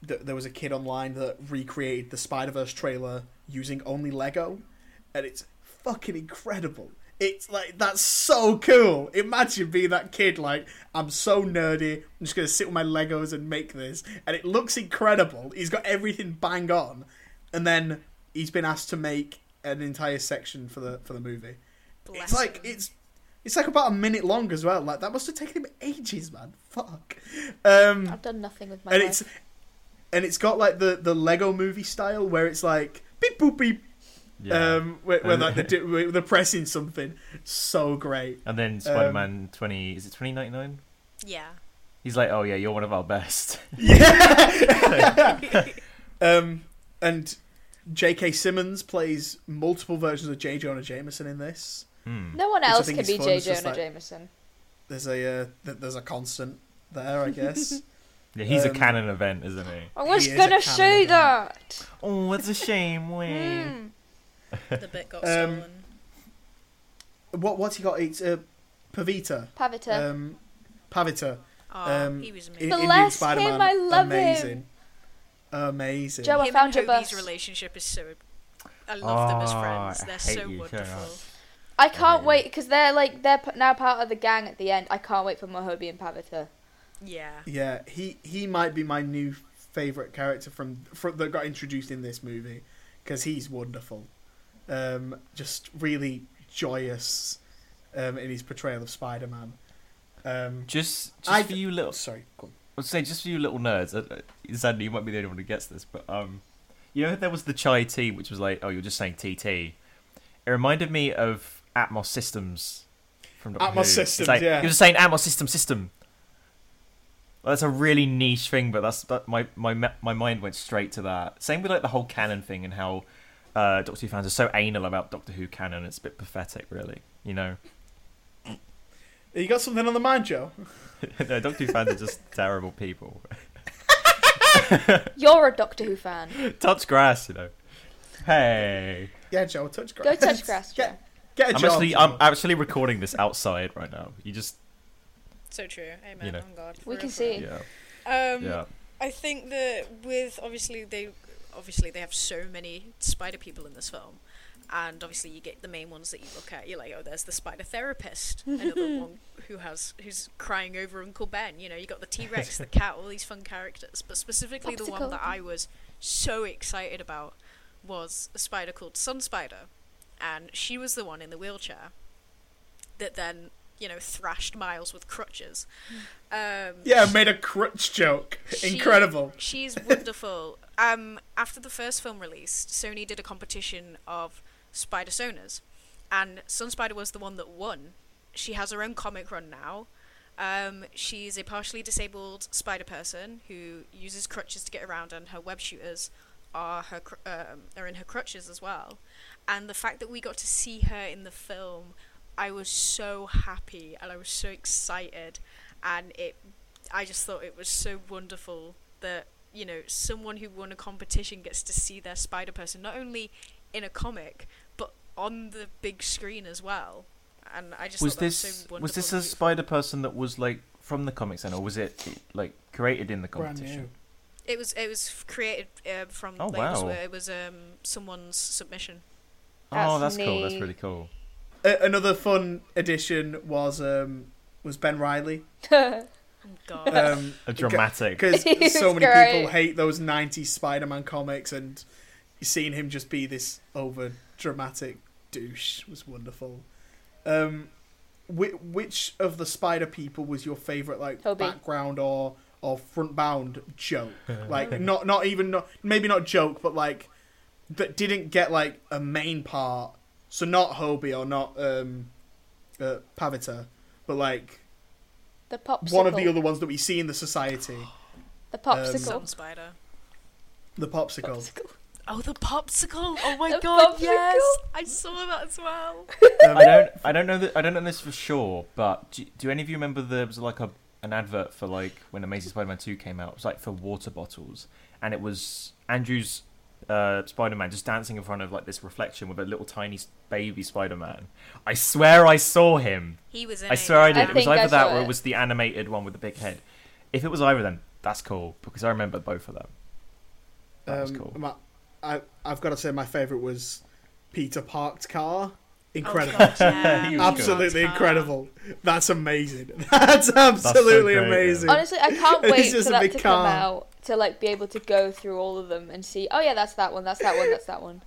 th- there was a kid online that recreated the Spider Verse trailer using only Lego, and it's fucking incredible. It's like that's so cool. Imagine being that kid. Like I'm so nerdy. I'm just gonna sit with my Legos and make this, and it looks incredible. He's got everything bang on, and then he's been asked to make an entire section for the for the movie. Bless it's like him. it's it's like about a minute long as well. Like that must have taken him ages, man. Fuck. Um, I've done nothing with my and life. it's and it's got like the the Lego movie style where it's like beep boop beep. Yeah. Um, where, where like they're, do- they're pressing something. So great. and then Spider-Man 20, is it 2099? yeah. He's like, oh yeah, you're one of our best. Yeah. um, and J.K. Simmons plays multiple versions of J. Jonah Jameson in this. Hmm. no one Which I else think can be fun, J. it's just Jonah like- Jameson. There's a uh, th- there's a constant there, I guess. Yeah, he's a Um, canon event, isn't he? I was He gonna canon say event. that. Oh, it's a shame. Wait. Hmm. The bit got Um, stolen. what what's he got? It's uh, Pavitr. Pavitr. Um, Pavitr. Oh, um, he was amazing. Bless Indian him, Spider-Man. I love him. Amazing. Amazing. Joe, I Him found and your Hobie's bus. relationship is so. I love them as Oh, friends. They're so you, wonderful. I can't yeah. wait because they're like they're now part of the gang at the end. I can't wait for Mohobi and Pavitr. Yeah. Yeah, he he might be my new favorite character from, from that got introduced in this movie because he's wonderful. Um, just really joyous um, in his portrayal of Spider-Man. Um, Just, just I- for you little, sorry, go on. I was saying, just for you little nerds. Uh, uh, you might be the only one who gets this, but um, you know, there was the chai tea, which was like, oh, you're just saying TT. It reminded me of Atmos Systems from Doctor Atmos Who. It's Systems, like, yeah. You're just saying Atmos System System. Well, that's a really niche thing, but that's that, my my my mind went straight to that. Same with like the whole canon thing and how uh, Doctor Who fans are so anal about Doctor Who canon. It's a bit pathetic, really. You know, You got something on the mind, Joe? no, Doctor Who fans are just terrible people. You're a Doctor Who fan. Touch grass, you know. Hey, Yeah, Joe, touch grass. Go touch grass, Joe. Get, get a I'm job. actually Joe. I'm actually recording this outside right now. You just So true. Amen. You know. On God. We can see. yeah Um, yeah. I think that with obviously they obviously they have so many spider people in this film, and obviously you get the main ones that you look at. You're like, oh, there's the spider therapist, another one who has who's crying over Uncle Ben. You know, you got the T Rex, the cat, all these fun characters. But specifically, the one Popsicle. that I was so excited about was a spider called Sun Spider, and she was the one in the wheelchair that then you know thrashed Miles with crutches. Um, yeah, made a crutch joke. She- Incredible. She's wonderful. um, after the first film released, Sony did a competition of Spider Sonas, and Sun Spider was the one that won. She has her own comic run now. Um, she's a partially disabled spider person who uses crutches to get around, and her web shooters are her cr- um, are in her crutches as well. And the fact that we got to see her in the film, I was so happy and I was so excited, and it I just thought it was so wonderful that you know someone who won a competition gets to see their spider person not only in a comic but on the big screen as well. And I just Was thought that this was, so was this a spider person that was like from the comics then, or was it like created in the competition? It was it was created uh, from Oh, like, it was, wow. it was um someone's submission. Oh, That's that's cool. That's neat. really cool. A- another fun addition was um, was Ben Reilly. Oh, God. Um, A dramatic. because He so many great. people hate those 90s Spider-Man comics and seeing him just be this over dramatic douche was wonderful. Um, which, which of the spider people was your favorite like Toby. background or or front bound joke. Like not not even not maybe not joke, but like that didn't get like a main part. So not Hobie or not um, uh, Pavitr, but like The popsicle. one of the other ones that we see in the society, The popsicle. Sun spider. the popsicle. Popsicle. Oh, the popsicle! Oh my The god, popsicle. yes! I saw that as well. Um, I don't. I don't know that. I don't know this for sure. But do, do any of you remember there was like a an advert for like when Amazing Spider-Man two came out? It was like for water bottles, and it was Andrew's uh, Spider-Man just dancing in front of like this reflection with a little tiny baby Spider-Man. I swear I saw him. He was in I it, swear I did. I it was either that or it. it was the animated one with the big head. If it was either, then that's cool because I remember both of them. That was Um, cool. my- I I've got to say my favorite was Peter Parkedcar. Oh, Incredible. God, yeah. He good. absolutely incredible. That's amazing. That's absolutely great, amazing. Honestly, I can't It's wait just for a that big to car. come out to like be able to go through all of them and see. Oh yeah, that's that one. That's that one. That's that one.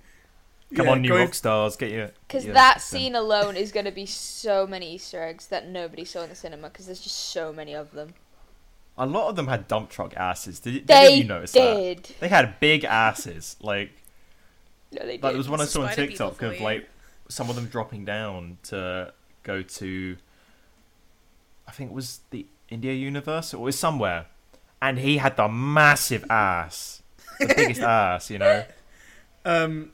Come Yeah, on, new going- rock stars, get your. Because that system. scene alone is going to be so many Easter eggs that nobody saw in the cinema. Because there's just so many of them. A lot of them had dump truck asses. Did, did They you notice that? did. They had big asses. Like, No, they did. Like, there did. was one I saw on TikTok of like some of them dropping down to go to. I think it was the India universe or it was somewhere, and he had the massive ass, the biggest ass, you know. Um,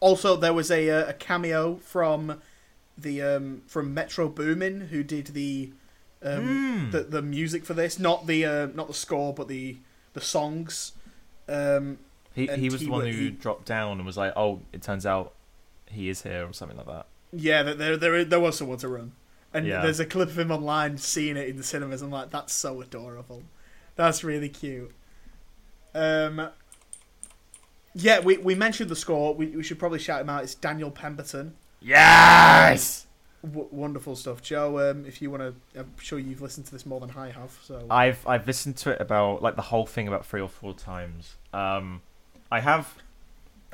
also, there was a uh, a cameo from the um, from Metro Boomin, who did the um, Mm. the the music for this, not the uh, not the score, but the the songs. Um, He he was he the one who he- dropped down and was like, "Oh, it turns out he is here" or something like that. yeah, there there there, there was someone to run, and Yeah. there's a clip of him online seeing it in the cinemas. I'm like, that's so adorable. That's really cute. Um, yeah, we we mentioned the score. We we should probably shout him out. It's Daniel Pemberton. Yes. W- wonderful stuff, Joe. Um, if you want to, I'm sure you've listened to this more than I have. So I've I've listened to it about like the whole thing about three or four times. Um, I have,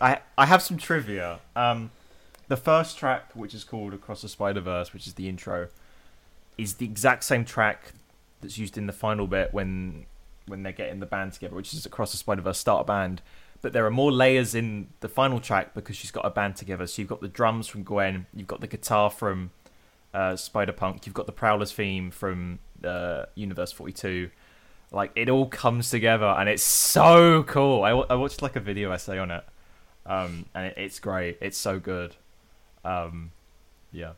I I have some trivia. Um, the first track, which is called "Across the Spider Verse," which is the intro, is the exact same track that's used in the final bit when when they're getting the band together, which is "Across the Spider Verse" start a band. But there are more layers in the final track because she's got a band together. So you've got the drums from Gwen, you've got the guitar from uh, Spider Punk, you've got the Prowler's theme from uh, Universe 42. Like it all comes together and it's so cool. I, watched like a video essay on it, um, and it, it's great. It's so good. Um, yeah,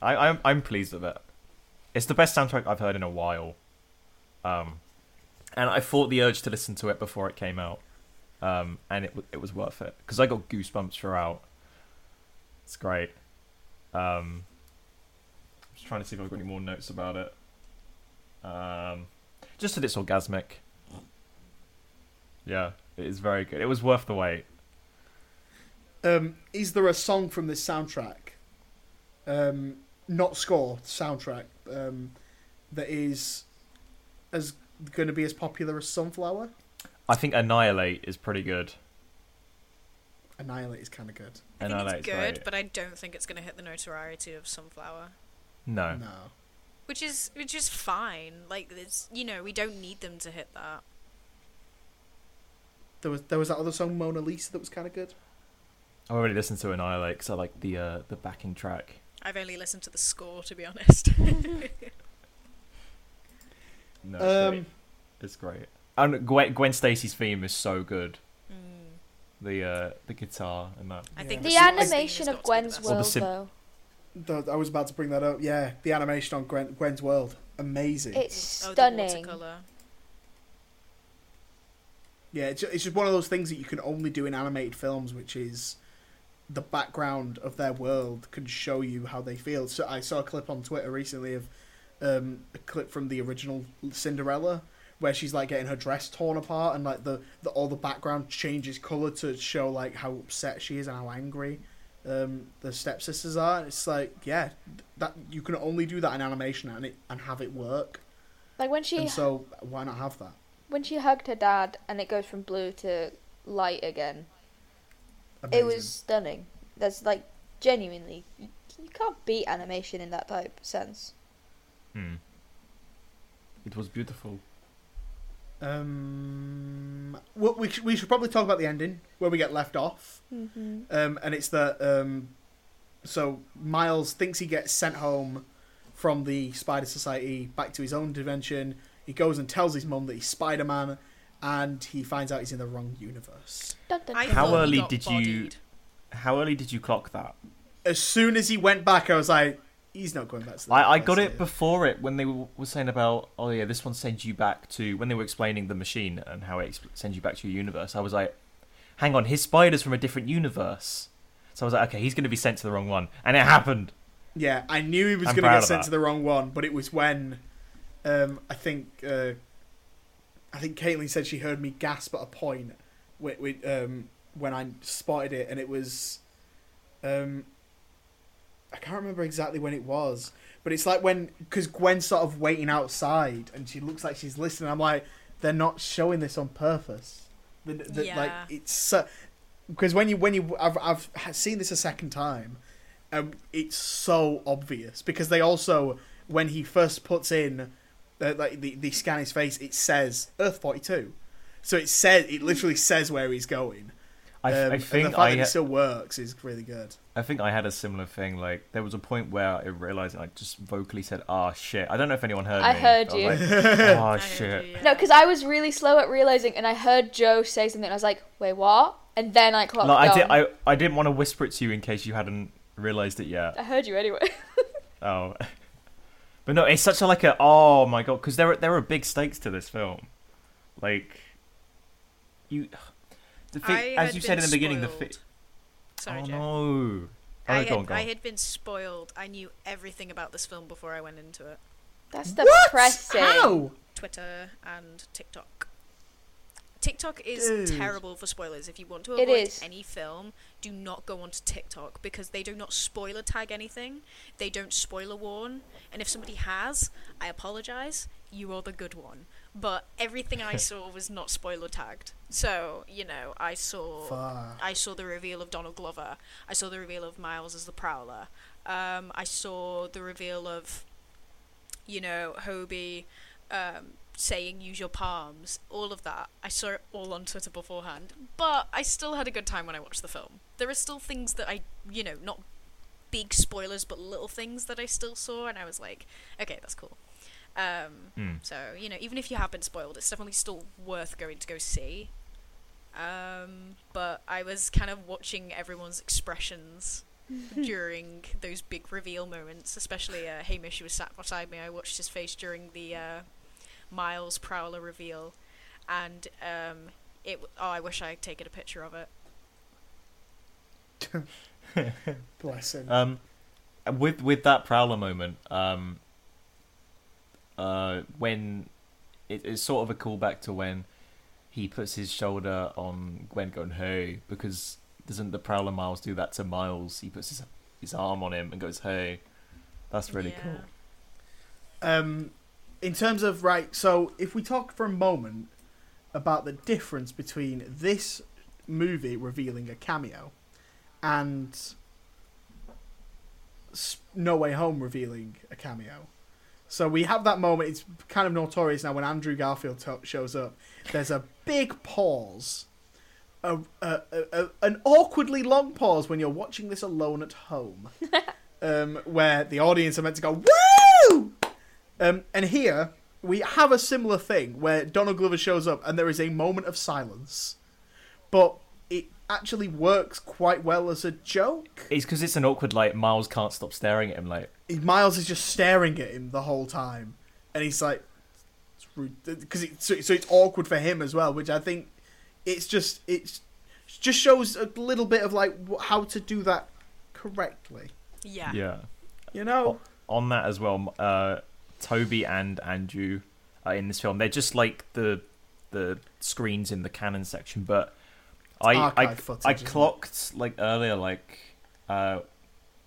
I, I'm I'm pleased with it. It's the best soundtrack I've heard in a while. Um, and I fought the urge to listen to it before it came out, um, and it it was worth it because I got goosebumps throughout. It's great. Um, just trying to see if I've got any more notes about it. Um, just that it's orgasmic. Yeah, it is very good. It was worth the wait. Um, is there a song from this soundtrack, um, not score, soundtrack, um, that is as going to be as popular as Sunflower? I think Annihilate is pretty good. Annihilate is kind of good. I think Annihilate it's is good, great. but I don't think it's going to hit the notoriety of Sunflower. No. No. Which is which is fine. Like it's you know we don't need them to hit that. There was there was that other song Mona Lisa that was kind of good. I already listened to Annihilate because I like the uh, the backing track. I've only listened to the score to be honest. No, it's Um, great. It's great. And Gwen, Gwen Stacy's theme is so good. Mm. The uh, the guitar and that. I think Yeah. The animation of got to Gwen's best. The world, sim- though, The- I was about to bring that up. Yeah, the animation on Gwen, Gwen's world, amazing. it's Oh, stunning. watercolor. Yeah, it's, it's just one of those things that you can only do in animated films, which is the background of their world can show you how they feel. So I saw a clip on Twitter recently of um, a clip from the original Cinderella where she's like getting her dress torn apart and like the, the all the background changes color to show like how upset she is and how angry um, the stepsisters are. It's like yeah, that you can only do that in animation and it and have it work. Like when she And so why not have that? when she hugged her dad and it goes from blue to light again. It was stunning. That's like genuinely you, you can't beat animation in that type of sense. Hmm. It was beautiful. Um, well, we should, we should probably talk about the ending where we get left off. Mm-hmm. Um, and it's that um, so Miles thinks he gets sent home from the Spider Society back to his own dimension. He goes and tells his mum that he's Spider Man, and he finds out he's in the wrong universe. Dun, dun, dun. How early got did you- How early did you clock that? As soon as he went back, I was like, he's not going back to the I, I got it here. before it when they were, were saying about oh yeah this one sends you back to when they were explaining the machine and how it exp- sends you back to your universe. I was like, hang on, his spider's from a different universe. So I was like, okay, he's going to be sent to the wrong one, and it happened. Yeah, I knew he was going to get sent that. to the wrong one, but it was when um, I think uh, I think Caitlin said she heard me gasp at a point with, with, um, when I spotted it, and it was um, I can't remember exactly when it was, but it's like when because Gwen's sort of waiting outside and she looks like she's listening. I'm like, they're not showing this on purpose. The, the, Like Yeah. it's because when you when you I've I've seen this a second time um, it's so obvious because they also when he first puts in uh, like the the scan his face, it says Earth forty two, so it says it literally says where he's going. I, Um, I and the fact I that it still works is really good. I think I had a similar thing. Like there was a point where I realized I just vocally said, "Ah shit." I don't know if anyone heard I me. heard you. like, I oh heard shit. you, yeah. No, because I was really slow at realizing, and I heard Joe say something. And I was like, "Wait, what?" And then I clocked Like, I did. I I didn't want to whisper it to you in case you hadn't realized it yet. I heard you anyway. Oh, but no, it's such a like a oh my god because there are there are big stakes to this film, like you. The I as you said in been the beginning, the spoiled. fi- Sorry, oh Joe. no. I, go on, had, I had been spoiled. I knew everything about this film before I went into it. That's What? depressing. How? Twitter and TikTok. TikTok is Dude. terrible for spoilers. If you want to avoid is. any film, do not go onto TikTok because they do not spoiler tag anything. They don't spoiler warn. And if somebody has, I apologize. You are the good one. But everything I saw was not spoiler tagged. So, you know, I saw Fuck. I saw the reveal of Donald Glover. I saw the reveal of Miles as the Prowler. Um, I saw the reveal of, you know, Hobie um, saying "use your palms." All of that. I saw it all on Twitter beforehand. But I still had a good time when I watched the film. There are still things that I, you know, not big spoilers, but little things that I still saw, and I was like, okay, that's cool. Um, Hmm. so you know, even if you have been spoiled, it's definitely still worth going to go see. Um, but I was kind of watching everyone's expressions during those big reveal moments, especially uh, Hamish, who was sat beside me. I watched his face during the uh, Miles Prowler reveal, and um, it. Oh, I wish I had taken a picture of it. Bless him. Um, with with that prowler moment, um, uh, when it, it's sort of a callback to when he puts his shoulder on Gwen, going "Hey," because doesn't the prowler Miles do that to Miles? He puts his his arm on him and goes "Hey." That's really Yeah. cool. Um, in terms of right, so if we talk for a moment about the difference between this movie revealing a cameo and No Way Home revealing a cameo. So we have that moment. It's kind of notorious now when Andrew Garfield to- shows up. There's a big pause, a, a, a, a, an awkwardly long pause when you're watching this alone at home, um, where the audience are meant to go woo. Um, and here we have a similar thing where Donald Glover shows up and there is a moment of silence, but it actually works quite well as a joke. It's because it's an awkward like Miles can't stop staring at him like Miles is just staring at him the whole time, and he's like, because it, so, so it's awkward for him as well, which I think it's just it's just shows a little bit of like how to do that correctly. Yeah. yeah. You know, on that as well, uh, Tobey and Andrew are in this film. They're just like the the screens in the canon section, but I I, footage, I clocked like earlier like uh,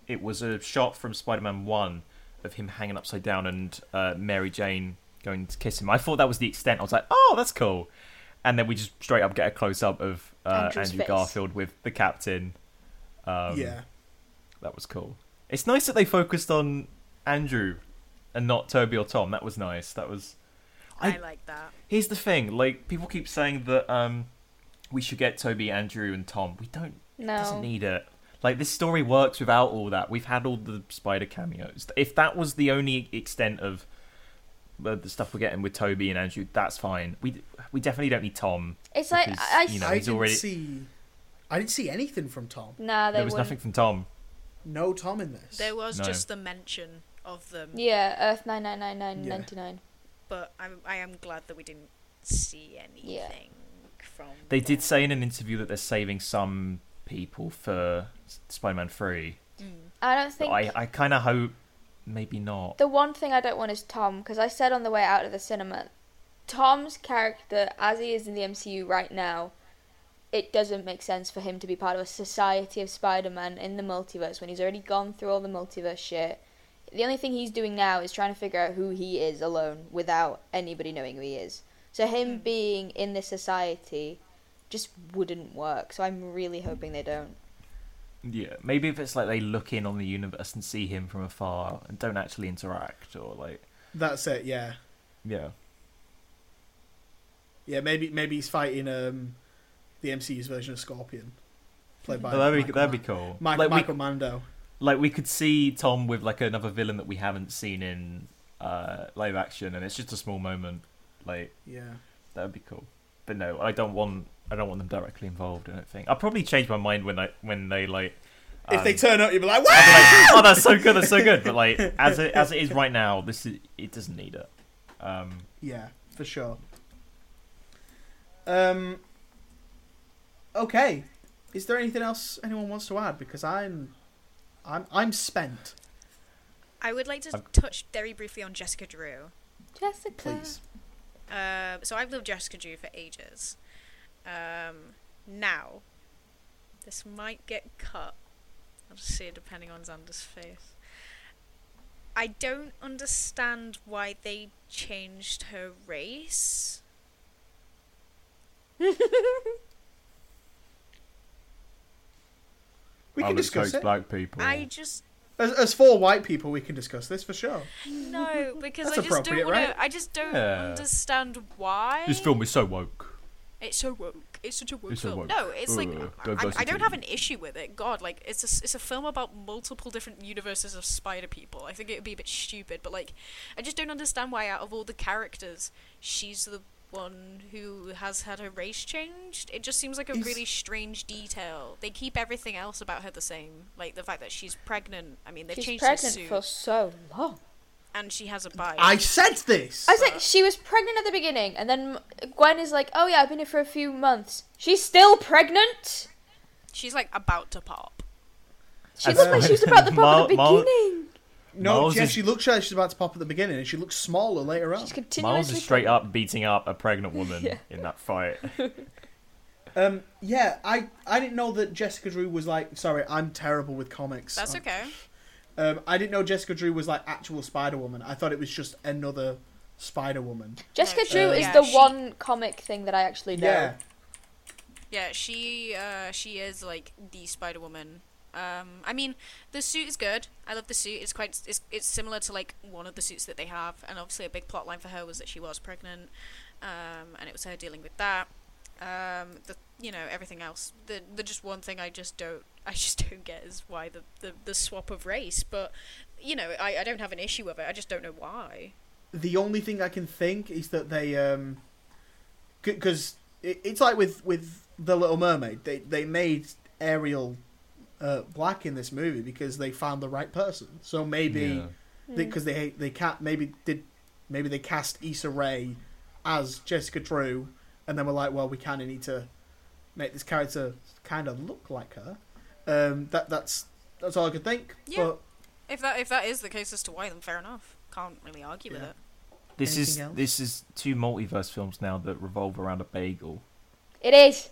it was a shot from Spider-Man One of him hanging upside down and uh, Mary Jane going to kiss him. I thought that was the extent. I was like, oh, that's cool. And then we just straight up get a close up of uh, Andrew face. Garfield with the captain. Um, yeah. that was cool. It's nice that they focused on Andrew and not Tobey or Tom. That was nice. That was. I, I- like that. Here's the thing: like people keep saying that um, we should get Tobey, Andrew, and Tom. We don't. No. Doesn't need it. Like this story works without all that. We've had all the spider cameos. If that was the only extent of uh, the stuff we're getting with Tobey and Andrew, that's fine. We we definitely don't need Tom. It's like because, I, I you know, I he's didn't already- see. I didn't see anything from Tom. nah, there was wouldn't. nothing from Tom. No Tom in this. There was No. just the mention of them, Yeah, Earth nine nine nine nine Yeah. but I'm, I am glad that we didn't see anything Yeah. from. They did say in an interview that they're saving some people for Spider-Man Three. Mm. I don't think I I kind of hope maybe not. the one thing I don't want is Tom because I said on the way out of the cinema, Tom's character as he is in the MCU right now, it doesn't make sense for him to be part of a society of Spider-Man in the multiverse when he's already gone through all the multiverse shit. The only thing he's doing now is trying to figure out who he is alone without anybody knowing who he is. So him Mm. being in this society just wouldn't work. So I'm really hoping they don't. Yeah, maybe if it's like they look in on the universe and see him from afar and don't actually interact, or like That's it. Yeah, yeah. yeah. Maybe maybe he's fighting um, the MCU's version of Scorpion, played by But that'd be that'd be cool. Mike, like Michael we Mando. Like we could see Tom with like another villain that we haven't seen in uh, live action, and it's just a small moment. Like Yeah. that would be cool. But no, I don't want I don't want them directly involved. I don't think I'll probably change my mind when I when they like. if they um, turn up, you'll be like, be like, oh, that's so good, that's so good. But like as it as it is right now, this is it doesn't need it. Um, Yeah, for sure. Um. Okay, is there anything else anyone wants to add? Because I'm, I'm, I'm spent. I would like to I've- touch very briefly on Jessica Drew. Jessica. Please. Uh, so I've loved Jessica Drew for ages. Um, now, this might get cut. I'll just see it depending on Xander's face. I don't understand why they changed her race. We can discuss it. black people. I just As, as four white people, we can discuss this for sure. no because That's I just don't appropriate, want right? to. I just don't Yeah. understand why. This film is so woke. It's so woke. It's such a woke It's so film. woke. No, it's like Ugh, I, I diversity. don't have an issue with it. God, like it's a it's a film about multiple different universes of spider people. I think it would be a bit stupid, but like I just don't understand why out of all the characters, she's the one who has had her race changed. It just seems like a Is- really strange detail. They keep everything else about her the same, like the fact that she's pregnant. I mean, they've She's changed her pregnant suit, for so long. and she has a bite. I said this. I was like, she was pregnant at the beginning, and then Gwen is like, "Oh yeah, I've been here for a few months. She's still pregnant. She's like about to pop. She That's looked like she was about to pop at the Mal- Mal- beginning. No, Miles yeah, is- she looks like she's about to pop at the beginning, and she looks smaller later on. She's continuously Miles is straight up beating up a pregnant woman Yeah. in that fight. Um, yeah, I, I didn't know that Jessica Drew was like. Sorry, I'm terrible with comics. That's Um, okay. Um, I didn't know Jessica Drew was like actual Spider Woman. I thought it was just another Spider Woman. Jessica No, Drew uh, is yeah, the she- one comic thing that I actually know. Yeah, Yeah, she uh, she is like the Spider Woman. Um, I mean, the suit is good. I love the suit. It's quite it's it's similar to like one of the suits that they have, and obviously a big plot line for her was that she was pregnant, um, and it was her dealing with that. Um, the you know everything else. The the just one thing I just don't I just don't get is why the the, the swap of race. But you know I I don't have an issue with it. I just don't know why. the only thing I can think is that they um, because it, it's like with with the Little Mermaid. They they made Ariel uh, black in this movie because they found the right person. So maybe Yeah. because they, they can't maybe did maybe they cast Issa Rae as Jessica Drew, and then we're like, well, we kind of need to make this character kind of look like her. Um, that that's that's all I could think. Yeah. But If that if that is the case as to why, then fair enough. Can't really argue with it. This is else? this is two multiverse films now that revolve around a bagel. It is.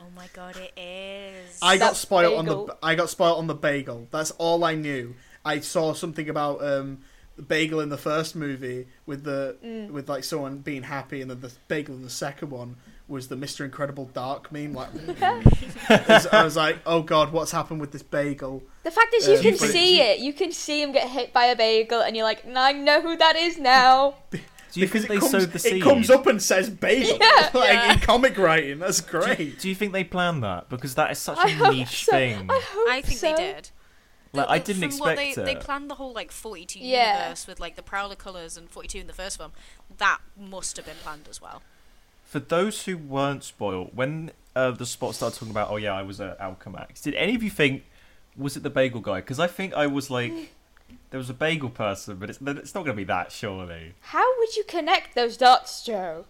Oh my god, it is. I got That spoiled on the I got spoiled on the bagel. That's all I knew. I saw something about um, the bagel in the first movie with the Mm. with like someone being happy, and then the bagel in the second one was the Mister Incredible Dark meme. Like, I was like, oh god, what's happened with this bagel? The fact is, you Um, can see it's- it. You can see him get hit by a bagel, and you're like, I know who that is now. Do you because think it they comes, sowed the seed? It comes up and says bagel, Yeah. like Yeah. in comic writing. That's great. do you think they planned that? Because that is such I a hope niche so. thing. I hope I think so. they did. Like, The- I didn't from what expect they, it. They planned the whole like 42 Yeah. universe with like the Prowler colours and 42 in the first film. That must have been planned as well. For those who weren't spoiled, when uh, the spot started talking about, oh yeah, I was at Alchemax, did any of you think, was it the bagel guy? Because I think I was like, there was a bagel person, but it's, it's not going to be that, surely. How would you connect those dots, Joe?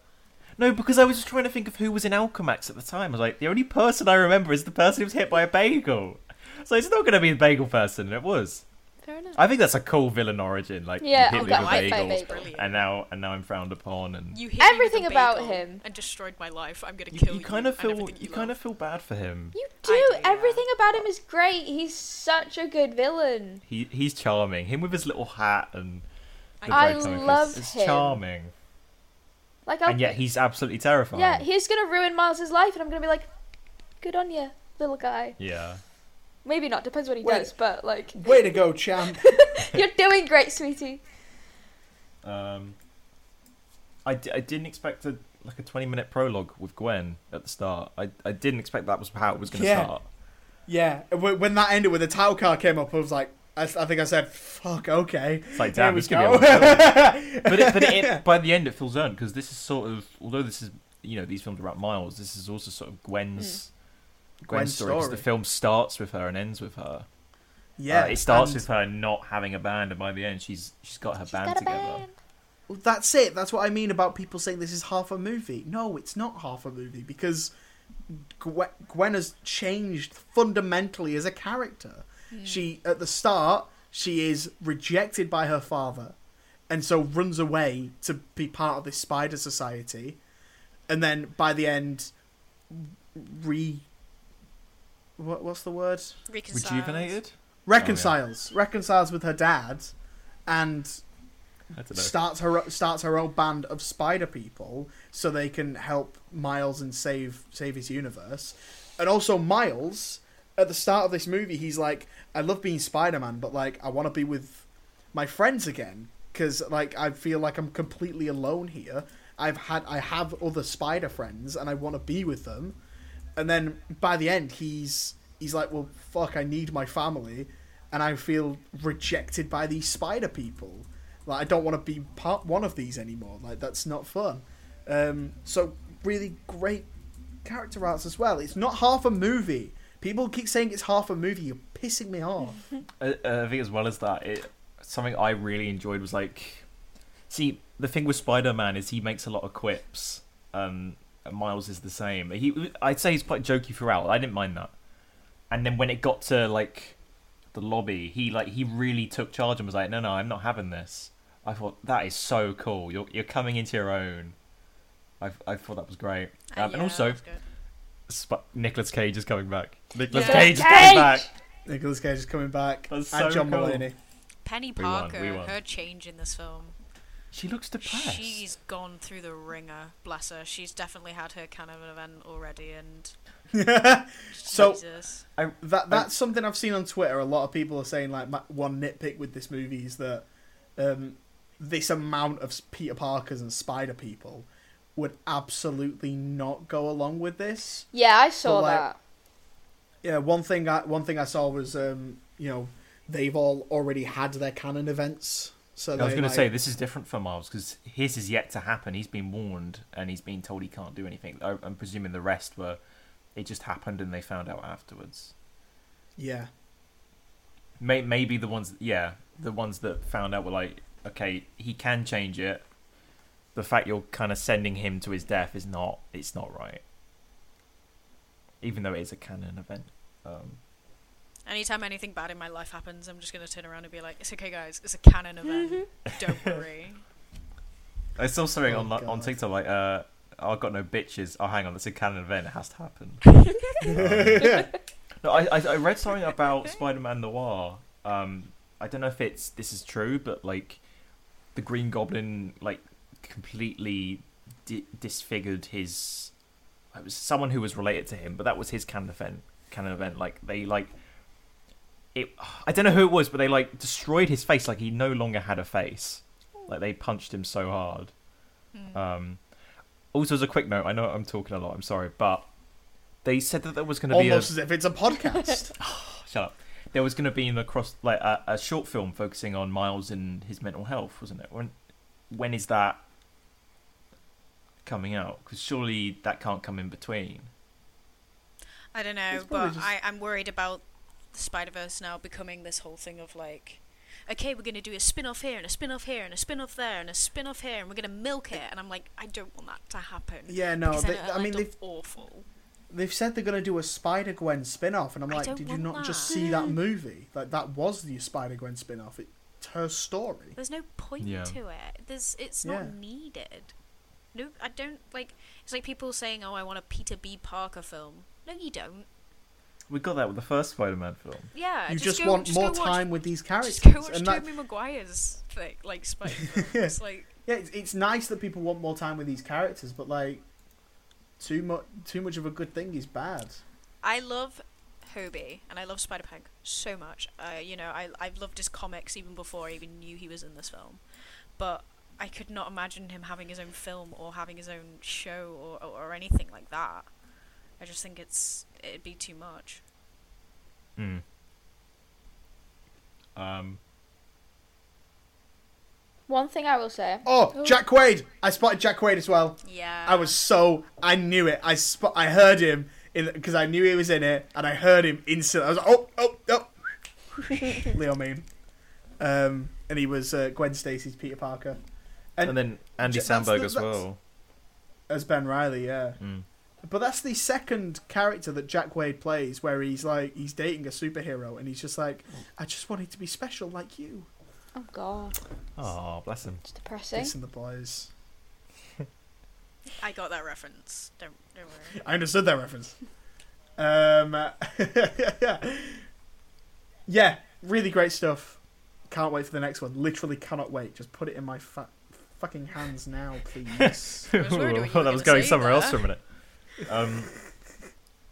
No, because I was just trying to think of who was in Alchemax at the time. I was like, the only person I remember is the person who was hit by a bagel. So it's not going to be the bagel person, and it was. Fair enough. I think that's a cool villain origin. Like, Yeah, you hit me with I a hit by bagel, bagel. Brilliant. and now and now I'm frowned upon, and You hit me with a Everything about him. and destroyed my life. I'm gonna you, kill you you. kind of feel you you kind of feel bad for him. You I do. do, yeah. Everything about him is great. He's such a good villain. He he's charming. Him with his little hat and the I bread comic love it's him. charming, Like, I'll, and yet he's absolutely terrifying. yeah, he's gonna ruin Miles's life, and I'm gonna be like, good on you, little guy. yeah. Maybe not. Depends what he Wait. does, but like, Way to go, champ. you're doing great, sweetie. Um, I, d- I didn't expect a like a twenty minute prologue with Gwen at the start. I I didn't expect that was how it was going to Yeah. start. Yeah, when when that ended, when the title card came up, I was like, I, I think I said, "Fuck, okay." It's like There damn, we it's gonna go. be a long film. but it, but it, by the end it feels earned because this is sort of although this is you know these films are about Miles, this is also sort of Gwen's Gwen's, Gwen's story. 'cause story. the film starts with her and ends with her. yeah, Uh, it starts and- with her not having a band, and by the end she's she's got her She's band got together. band. Well, that's it. That's what I mean about people saying this is half a movie. No, it's not half a movie because Gwen, Gwen has changed fundamentally as a character. She at the start she is rejected by her father, and so runs away to be part of this spider society, and then by the end, re. What what's the word? Reconciled. Rejuvenated. Reconciles. Oh, Reconciles with her dad, and I don't know. starts her starts her own band of spider people so they can help Miles and save save his universe. And also Miles at the start of this movie he's like I love being Spider-Man but like I want to be with my friends again cuz like I feel like I'm completely alone here. I've had I have other spider friends and I want to be with them. And then by the end he's he's like well fuck I need my family and I feel rejected by these spider people. Like I don't want to be part one of these anymore. Like that's not fun. Um, so really great character arcs as well. It's not half a movie. People keep saying it's half a movie. You're pissing me off. I, I think as well as that, it something I really enjoyed was like, see, the thing with Spider-Man is he makes a lot of quips. Um, Miles is the same. He, I'd say he's quite jokey throughout. I didn't mind that. And then when it got to like the lobby, he like he really took charge and was like, "No, no, I'm not having this." I thought that is so cool. You're you're coming into your own. I I thought that was great. Uh, Um, and also, that. Sp- Nicolas Cage is coming back. Nicolas Yeah. Cage is coming back. Nicolas Cage is coming back, That's and John cool. Mulaney. Peni We won, Parker, we won. her change in this film. She looks depressed. She's gone through the ringer, bless her. She's definitely had her kind of an event already, and So- Jesus. That that's something I've seen on Twitter. A lot of people are saying like my, one nitpick with this movie is that um, this amount of Peter Parkers and Spider people would absolutely not go along with this. Yeah, I saw But, like, that. Yeah, one thing I one thing I saw was um, you know they've all already had their canon events. So I was going to say this is different for Miles because his is yet to happen. He's been warned and he's been told he can't do anything. I'm presuming the rest were it just happened and they found out afterwards. yeah, May- Maybe the ones, yeah, the ones that found out were like, okay, he can change it. The fact you're kind of sending him to his death is not. It's not right. Even though it is a canon event. Um, Anytime anything bad in my life happens, I'm just gonna turn around and be like, "It's okay, guys. It's a canon event. Don't worry." I saw something Oh, on on God. TikTok like, uh, I've got no bitches. Oh, hang on, it's a canon event. It has to happen. No, I, I I read something about Spider-Man Noir. Um, I don't know if it's this is true, but like the Green Goblin like completely di- disfigured his. It was someone who was related to him, but that was his canon event. Canon event, like they like it. I don't know who it was, but they like destroyed his face. Like he no longer had a face. Like they punched him so hard. Hmm. Um, also, as a quick note, I know I'm talking a lot. I'm sorry, but they said that there was going to be a Almost as if it's a podcast. shut up. There was going to be an across like a, a short film focusing on Miles and his mental health, wasn't it? When when is that coming out? Because surely that can't come in between. I don't know, but just- I, I'm worried about the Spider Verse now becoming this whole thing of like, okay, we're gonna do a spin off here and a spin off here and a spin off there and a spin off here and we're gonna milk it, and I'm like, I don't want that to happen. yeah, no. They, then it'll I mean, they've awful. they've said they're going to do a Spider Gwen spin off, and I'm like, did you want not just see that movie? Like that was the Spider Gwen spin off. It's her story. There's no point Yeah. to it. There's it's Yeah. not needed. No, I don't like. It's like people saying, "Oh, I want a Peter B. Parker film." No, you don't. We got that with the first Spider-Man film. Yeah, you just, go, want just more go watch- time with these characters, Just go watch and that, Tobey Maguire's thing, like Spider. It's like yeah, it's, it's nice that people want more time with these characters, but like too much, too much of a good thing is bad. I love Hobie and I love Spider Punk so much. Uh, you know, I I've loved his comics even before I even knew he was in this film, but I could not imagine him having his own film or having his own show or or, or anything like that. I just think it's it'd be too much. Hmm. Um. One thing I will say. Oh, Jack Quaid! I spotted Jack Quaid as well. Yeah. I was so I knew it. I spot. I heard him in because I knew he was in it, and I heard him instantly. I was like, oh, oh, oh. Leo Mean. Um, and he was uh, Gwen Stacy's Peter Parker, and, And, then Andy J- that's Samberg as well. as Ben Reilly, yeah. Mm. But that's the second character that Jack Quaid plays, where he's like he's dating a superhero, and he's just like, I just wanted to be special like you. Oh god, Oh, bless him. it's depressing. Listen, the boys. I got that reference. Don't don't worry. I understood that reference. Um, yeah, really great stuff. Can't wait for the next one. Literally cannot wait. Just put it in my fa- fucking hands now, please. I was worried you were that was gonna going somewhere else for a minute. Um,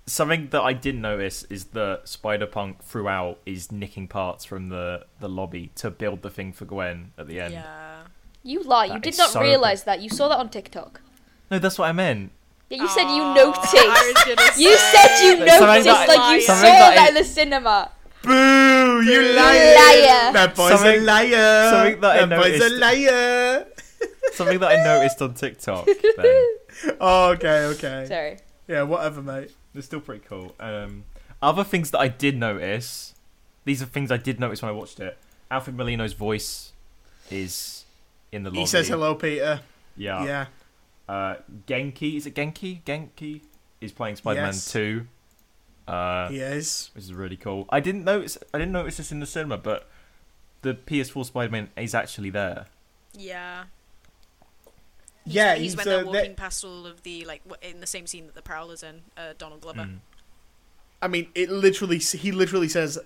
something that I did notice is that Spider Punk throughout is nicking parts from the, the lobby to build the thing for Gwen at the end. Yeah. You lie. You did not so realize that. You saw that on TikTok. No, that's what I meant. Yeah, you said you noticed. I was gonna You say, said you noticed, that- like you saw something that that in the cinema. Boo! You Boo, liar! liar. That boy's a liar. something that I that boy's a liar. Something that I noticed on TikTok. Then. Oh, okay, okay. Sorry. Yeah, whatever, mate. They're still pretty cool. Um, other things that I did notice. These are things I did notice when I watched it. Alfred Molina's voice is in the lobby. He says hello, Peter. Yeah. Yeah. Uh, Genki is it Genki? Genki is playing Spider-Man Yes. Two. Uh, He is. which is really cool. I didn't notice. I didn't notice this in the cinema, but the PS4 Spider-Man is actually there. Yeah. Yeah, he's, he's, when uh, they're they- walking past all of the like in the same scene that the Prowler's in. Uh, Donald Glover. Mm. I mean, it literally. He literally says,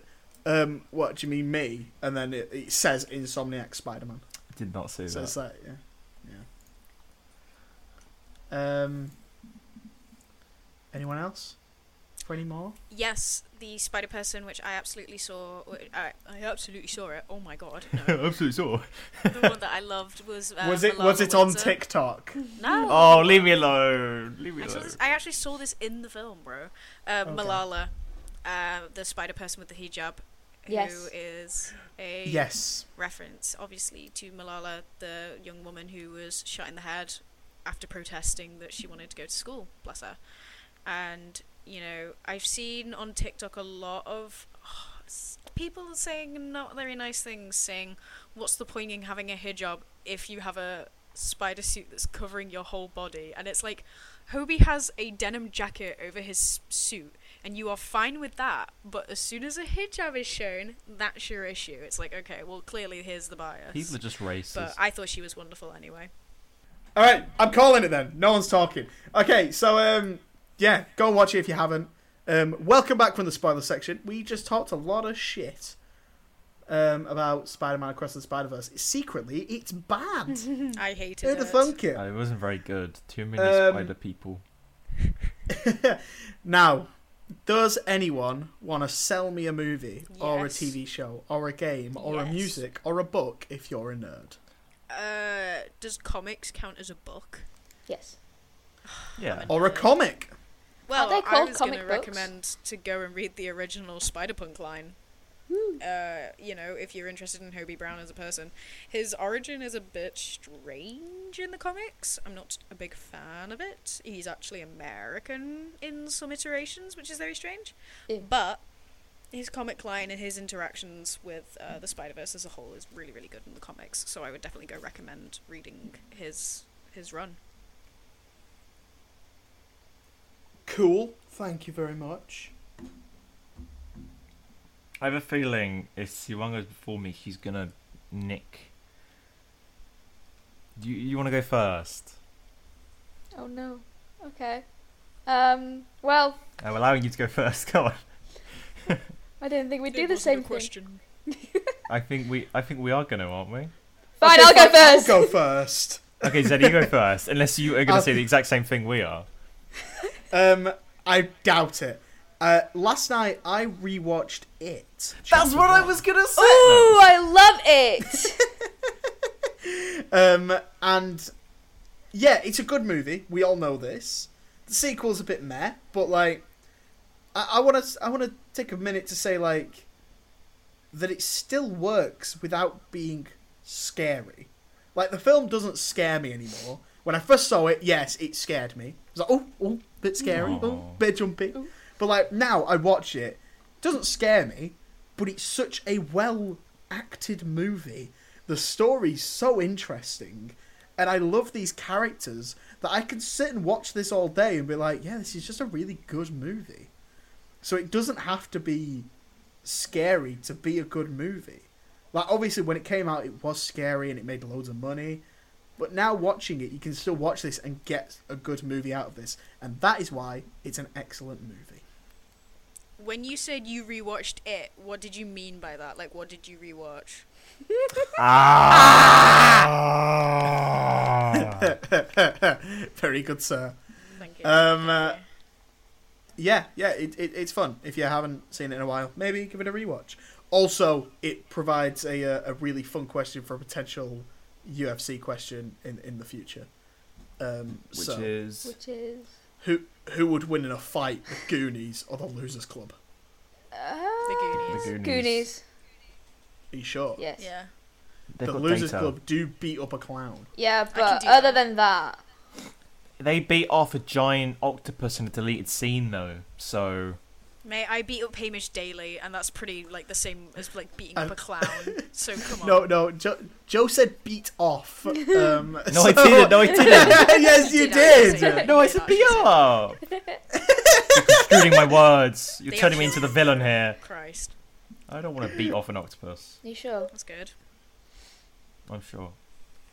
um, "What do you mean me?" And then it, it says Insomniac Spider-Man. I did not see So that. it's like, yeah, yeah. Um. Anyone else? For any more? Yes, the Spider Person, which I absolutely saw. I absolutely saw it. Oh my god! No. Absolutely saw. the one that I loved was. Uh, was it? Malala Was it on Windsor. TikTok? No. Oh, leave me alone. Leave me I, alone. this, I actually saw this in the film, bro. Uh, Okay. Malala, uh, the Spider Person with the hijab, who Yes. is a Yes. reference, obviously, to Malala, the young woman who was shot in the head after protesting that she wanted to go to school. Bless her. And you know, I've seen on TikTok a lot of s- people saying not very nice things, saying, "What's the point in having a hijab if you have a spider suit that's covering your whole body?" And it's like, Hobie has a denim jacket over his suit, and you are fine with that. But as soon as a hijab is shown, that's your issue. It's like, okay, well, clearly here's the bias. People are just racist. but I thought she was wonderful anyway. All right, I'm calling it then. No one's talking. Okay, so um, yeah, go and watch it if you haven't. Um, welcome back from the spoiler section. We just talked a lot of shit um about Spider-Man Across the Spider-Verse. Secretly, it's bad. I hated Who'd it. have thunk it? Uh, it wasn't very good. Too many Um, spider people. now, does anyone want to sell me a movie or a TV show or a game or a music or a book if you're a nerd? Uh, does comics count as a book? Yes. Yeah. Or a comic. Well, they I was going to recommend to go and read the original Spider-Punk line. Uh, you know, if you're interested in Hobie Brown as a person, his origin is a bit strange in the comics. I'm not a big fan of it. He's actually American in some iterations, which is very strange. Ew. But his comic line and his interactions with uh, the Spider Verse as a whole is really, really good in the comics. So I would definitely go recommend reading his his run. Cool. Thank you very much. I have a feeling if Siwan goes before me, he's gonna nick. You you want to go first? Oh no. Okay. Um. Well, I'm allowing you to go first. Come on. I didn't think we'd do the same a thing. question. I think we I think we are gonna, aren't we? Fine, Okay, I'll go I'll first. go first. Okay, Zed, you go first. Unless you are gonna I'll- say the exact same thing we are. Um, I doubt it. Uh, last night I rewatched it. That's chapter what I was gonna say. Ooh, I love it. Um, and yeah, it's a good movie. We all know this. The sequel's a bit meh, but like, I want to, I want to take a minute to say like that it still works without being scary. Like the film doesn't scare me anymore. When I first saw it, yes, it scared me. It was like, oh, oh, bit scary, oh, bit jumpy. But like now, I watch it, it doesn't scare me, but it's such a well acted movie. The story's so interesting, and I love these characters that I can sit and watch this all day and be like, yeah, this is just a really good movie. So it doesn't have to be scary to be a good movie. Like obviously when it came out it was scary and it made loads of money. But now watching it you can still watch this and get a good movie out of this. And that is why it's an excellent movie. When you said you rewatched it, what did you mean by that? Like, what did you rewatch? Ah. Very good, sir. Thank you. Um, uh, Yeah, yeah, it, it, it's fun. If you haven't seen it in a while, maybe give it a rewatch. Also, it provides a, uh, a really fun question for a potential UFC question in, in the future. Um, Which so, is Which is. who who would win in a fight, the Goonies or the Losers Club? Uh, Goonies. The Goonies. Goonies. Are you sure? Yes. yeah. they've the Losers data. Club do beat up a clown. Yeah, but other that. than that, They beat off a giant octopus in a deleted scene though, so Mate, I beat up Hamish daily, and that's pretty like the same as like beating up Um, a clown. So come on. No, no, Joe, Joe said beat off. Um, no, so- I didn't. No, I didn't. yes, you Did did. that? no, I said did beat actually up. You're construing my words. You're They turning me into the villain here. Christ, I don't want to beat off an octopus. you sure? that's good. I'm sure.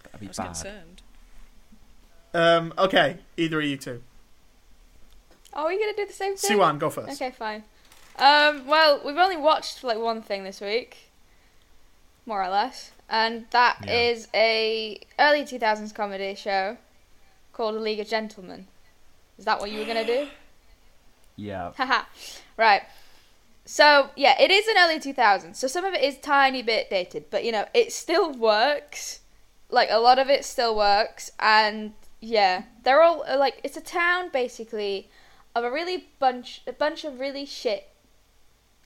That'd be I was bad. concerned. Um, okay, either of you two. Are we gonna do the same thing? Siwan, go first. Okay, fine. Um, well, we've only watched like one thing this week, more or less, and that Yeah. is a early two thousands comedy show called A League of Gentlemen. Is that what you were gonna do? Yeah. Haha. right. So yeah, it is an early two thousands, so some of it is tiny bit dated, but you know it still works. Like a lot of it still works, and yeah, they're all uh, like it's a town basically of a really bunch a bunch of really shit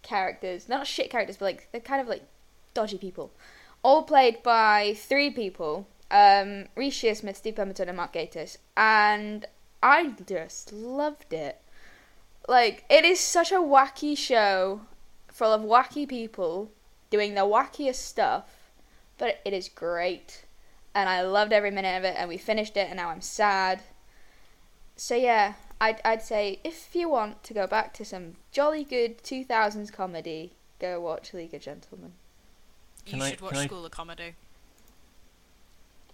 characters, not shit characters, but like they're kind of like dodgy people, all played by three people: um, Reece Shearsmith, Steve Pemberton, and Mark Gatiss, and I just loved it. Like it is such a wacky show, full of wacky people doing the wackiest stuff, but it is great, and I loved every minute of it. And we finished it, and now I'm sad. So yeah, I'd I'd say if you want to go back to some jolly good 2000s comedy, go watch League of Gentlemen. Can you I- should watch can I- School of Comedy.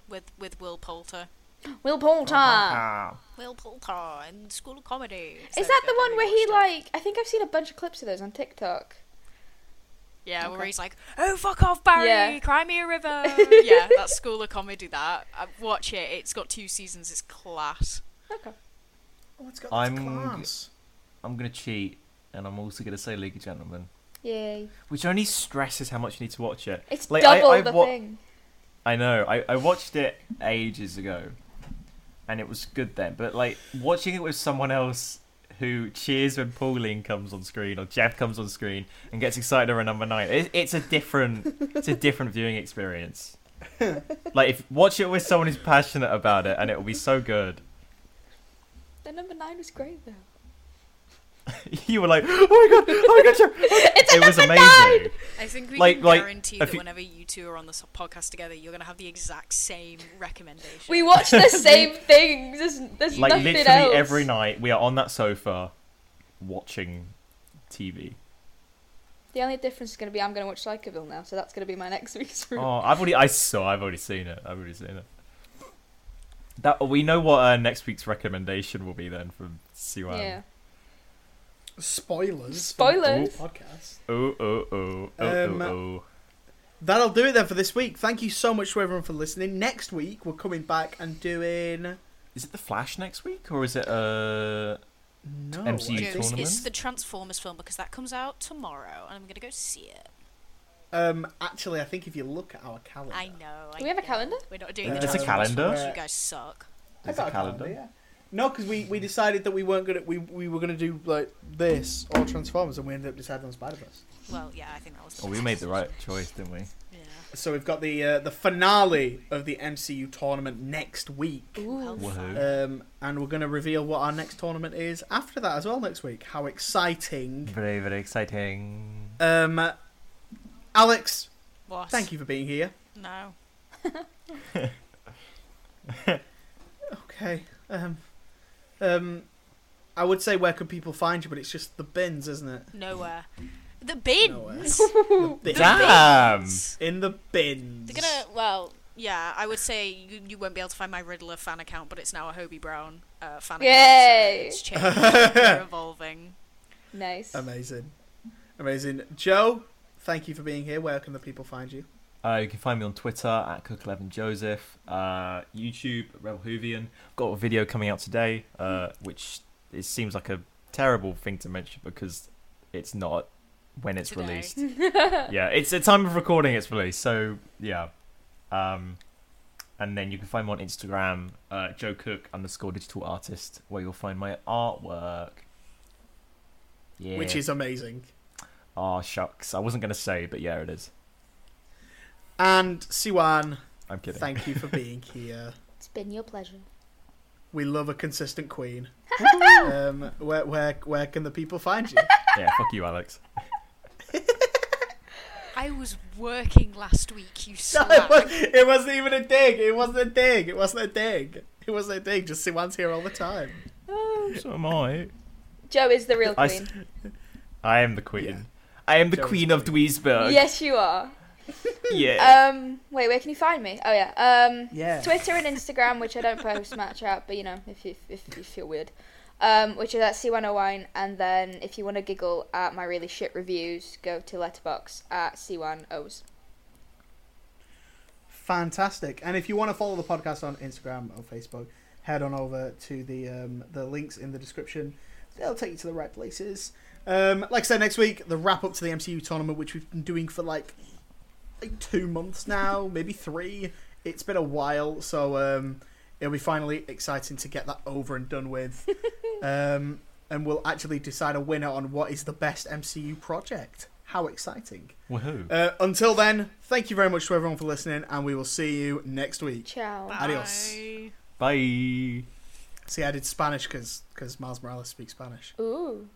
With with Will Poulter. Will Poulter. Will Poulter in School of Comedy. Is that the one where he rewatched it. like? I think I've seen a bunch of clips of those on TikTok. Yeah, where he's like, "Oh fuck off, Barry! Yeah. Cry me a river." yeah, that's School of Comedy. That uh, watch it. It's got two seasons. It's class. Okay. Oh, it's got I'm- class. I'm gonna cheat, and I'm also gonna say League of Gentlemen, Yay. which only stresses how much you need to watch it. It's Like, I- double I the wa- thing. I know. I, I watched it ages ago, and it was good then. But like watching it with someone else who cheers when Pauline comes on screen or Jeff comes on screen and gets excited over number nine, it, it's a different it's a different viewing experience. like if watch it with someone who's passionate about it, and it will be so good. The number nine was great though. you were like, oh my god, oh my god, Jeff. It's it was number amazing. I think we Like- can like, guarantee that you- whenever you two are on this podcast together, you're gonna have the exact same recommendation. We watch the same things. There's, there's Like nothing literally else. every night, we are on that sofa watching TV. The only difference is going to be I'm going to watch Psychoville now, so that's going to be my next week's oh, room. Oh, I've already, I saw, I've already seen it. I've already seen it. That we know what uh, next week's recommendation will be then from Siwan. yeah. Spoilers. Spoilers. Podcast. Oh oh oh oh Um, oh oh. That'll do it then for this week. Thank you so much to everyone for listening. Next week we're coming back and doing Is it the Flash next week or is it uh? no MCU I Jokes, tournament? It's the Transformers film because that comes out tomorrow, and I'm gonna go see it. Um, actually, I think if you look at our calendar, I know. I Do we have a know. calendar? We're not doing Uh, the There's a calendar? films, You guys suck. I There's got a a calendar. calendar. Yeah. No, because we, we decided that we weren't gonna we, we were gonna do like this or Transformers, and we ended up deciding on Spider Verse. Well, yeah, I think that was. The Well, we made the right choice, didn't we? Yeah. So we've got the uh, the finale of the MCU tournament next week. Ooh. How Woohoo. fun. Um, and we're going to reveal what our next tournament is after that as well next week. How exciting! Very very exciting. Um, Alex, What? thank you for being here. No. Okay. Um, um, I would say where could people find you, but it's just the bins, isn't it? Nowhere. The bins. Nowhere. the bins. Damn. In the bins. They're gonna. Well, yeah, I would say you, you won't be able to find my Riddler fan account, but it's now a Hobie Brown uh, fan Yay. account. So it's changed. We're evolving. Nice. Amazing, amazing. Joe, thank you for being here. Where can the people find you? Uh, you can find me on Twitter at Cook11Joseph, uh, YouTube, Rebel Whovian. I've got a video coming out today, uh, which it seems like a terrible thing to mention because it's not when it's Today. released. yeah, it's the time of recording it's released, so yeah. Um, and then you can find me on Instagram, uh, Joe Cook underscore digital artist, where you'll find my artwork. Yeah. Which is amazing. Oh, shucks. I wasn't going to say, but yeah, it is. And Siwan, I'm kidding. thank you for being here. It's been your pleasure. We love a consistent queen. um, where where where can the people find you? yeah, fuck you, Alex. I was working last week. You No, it, was, it wasn't even a dig. It wasn't a dig. It wasn't a dig. It wasn't a dig. Just Siwan's here all the time. So am I. Joe is the real I s- queen. I am the queen. Yeah. I am the Joe's queen of Dweezburg. Yes, you are. Yeah. Um, wait, where can you find me? Oh yeah. Um, Yeah. Twitter and Instagram, which I don't post much at, but you know, if you if you feel weird, um, which is at C101, and then if you want to giggle at my really shit reviews, go to Letterboxd at siwanows. Fantastic. And if you want to follow the podcast on Instagram or Facebook, head on over to the um, the links in the description. They'll take you to the right places. Um, like I said, next week the wrap up to the MCU tournament, which we've been doing for like like two months now, maybe three. It's been a while, so um, it'll be finally exciting to get that over and done with. um, and we'll actually decide a winner on what is the best MCU project. How exciting! Woohoo. Uh, until then, thank you very much to everyone for listening, and we will see you next week. Ciao. Bye. Adios. Bye. See, I did Spanish because because Miles Morales speaks Spanish. Ooh.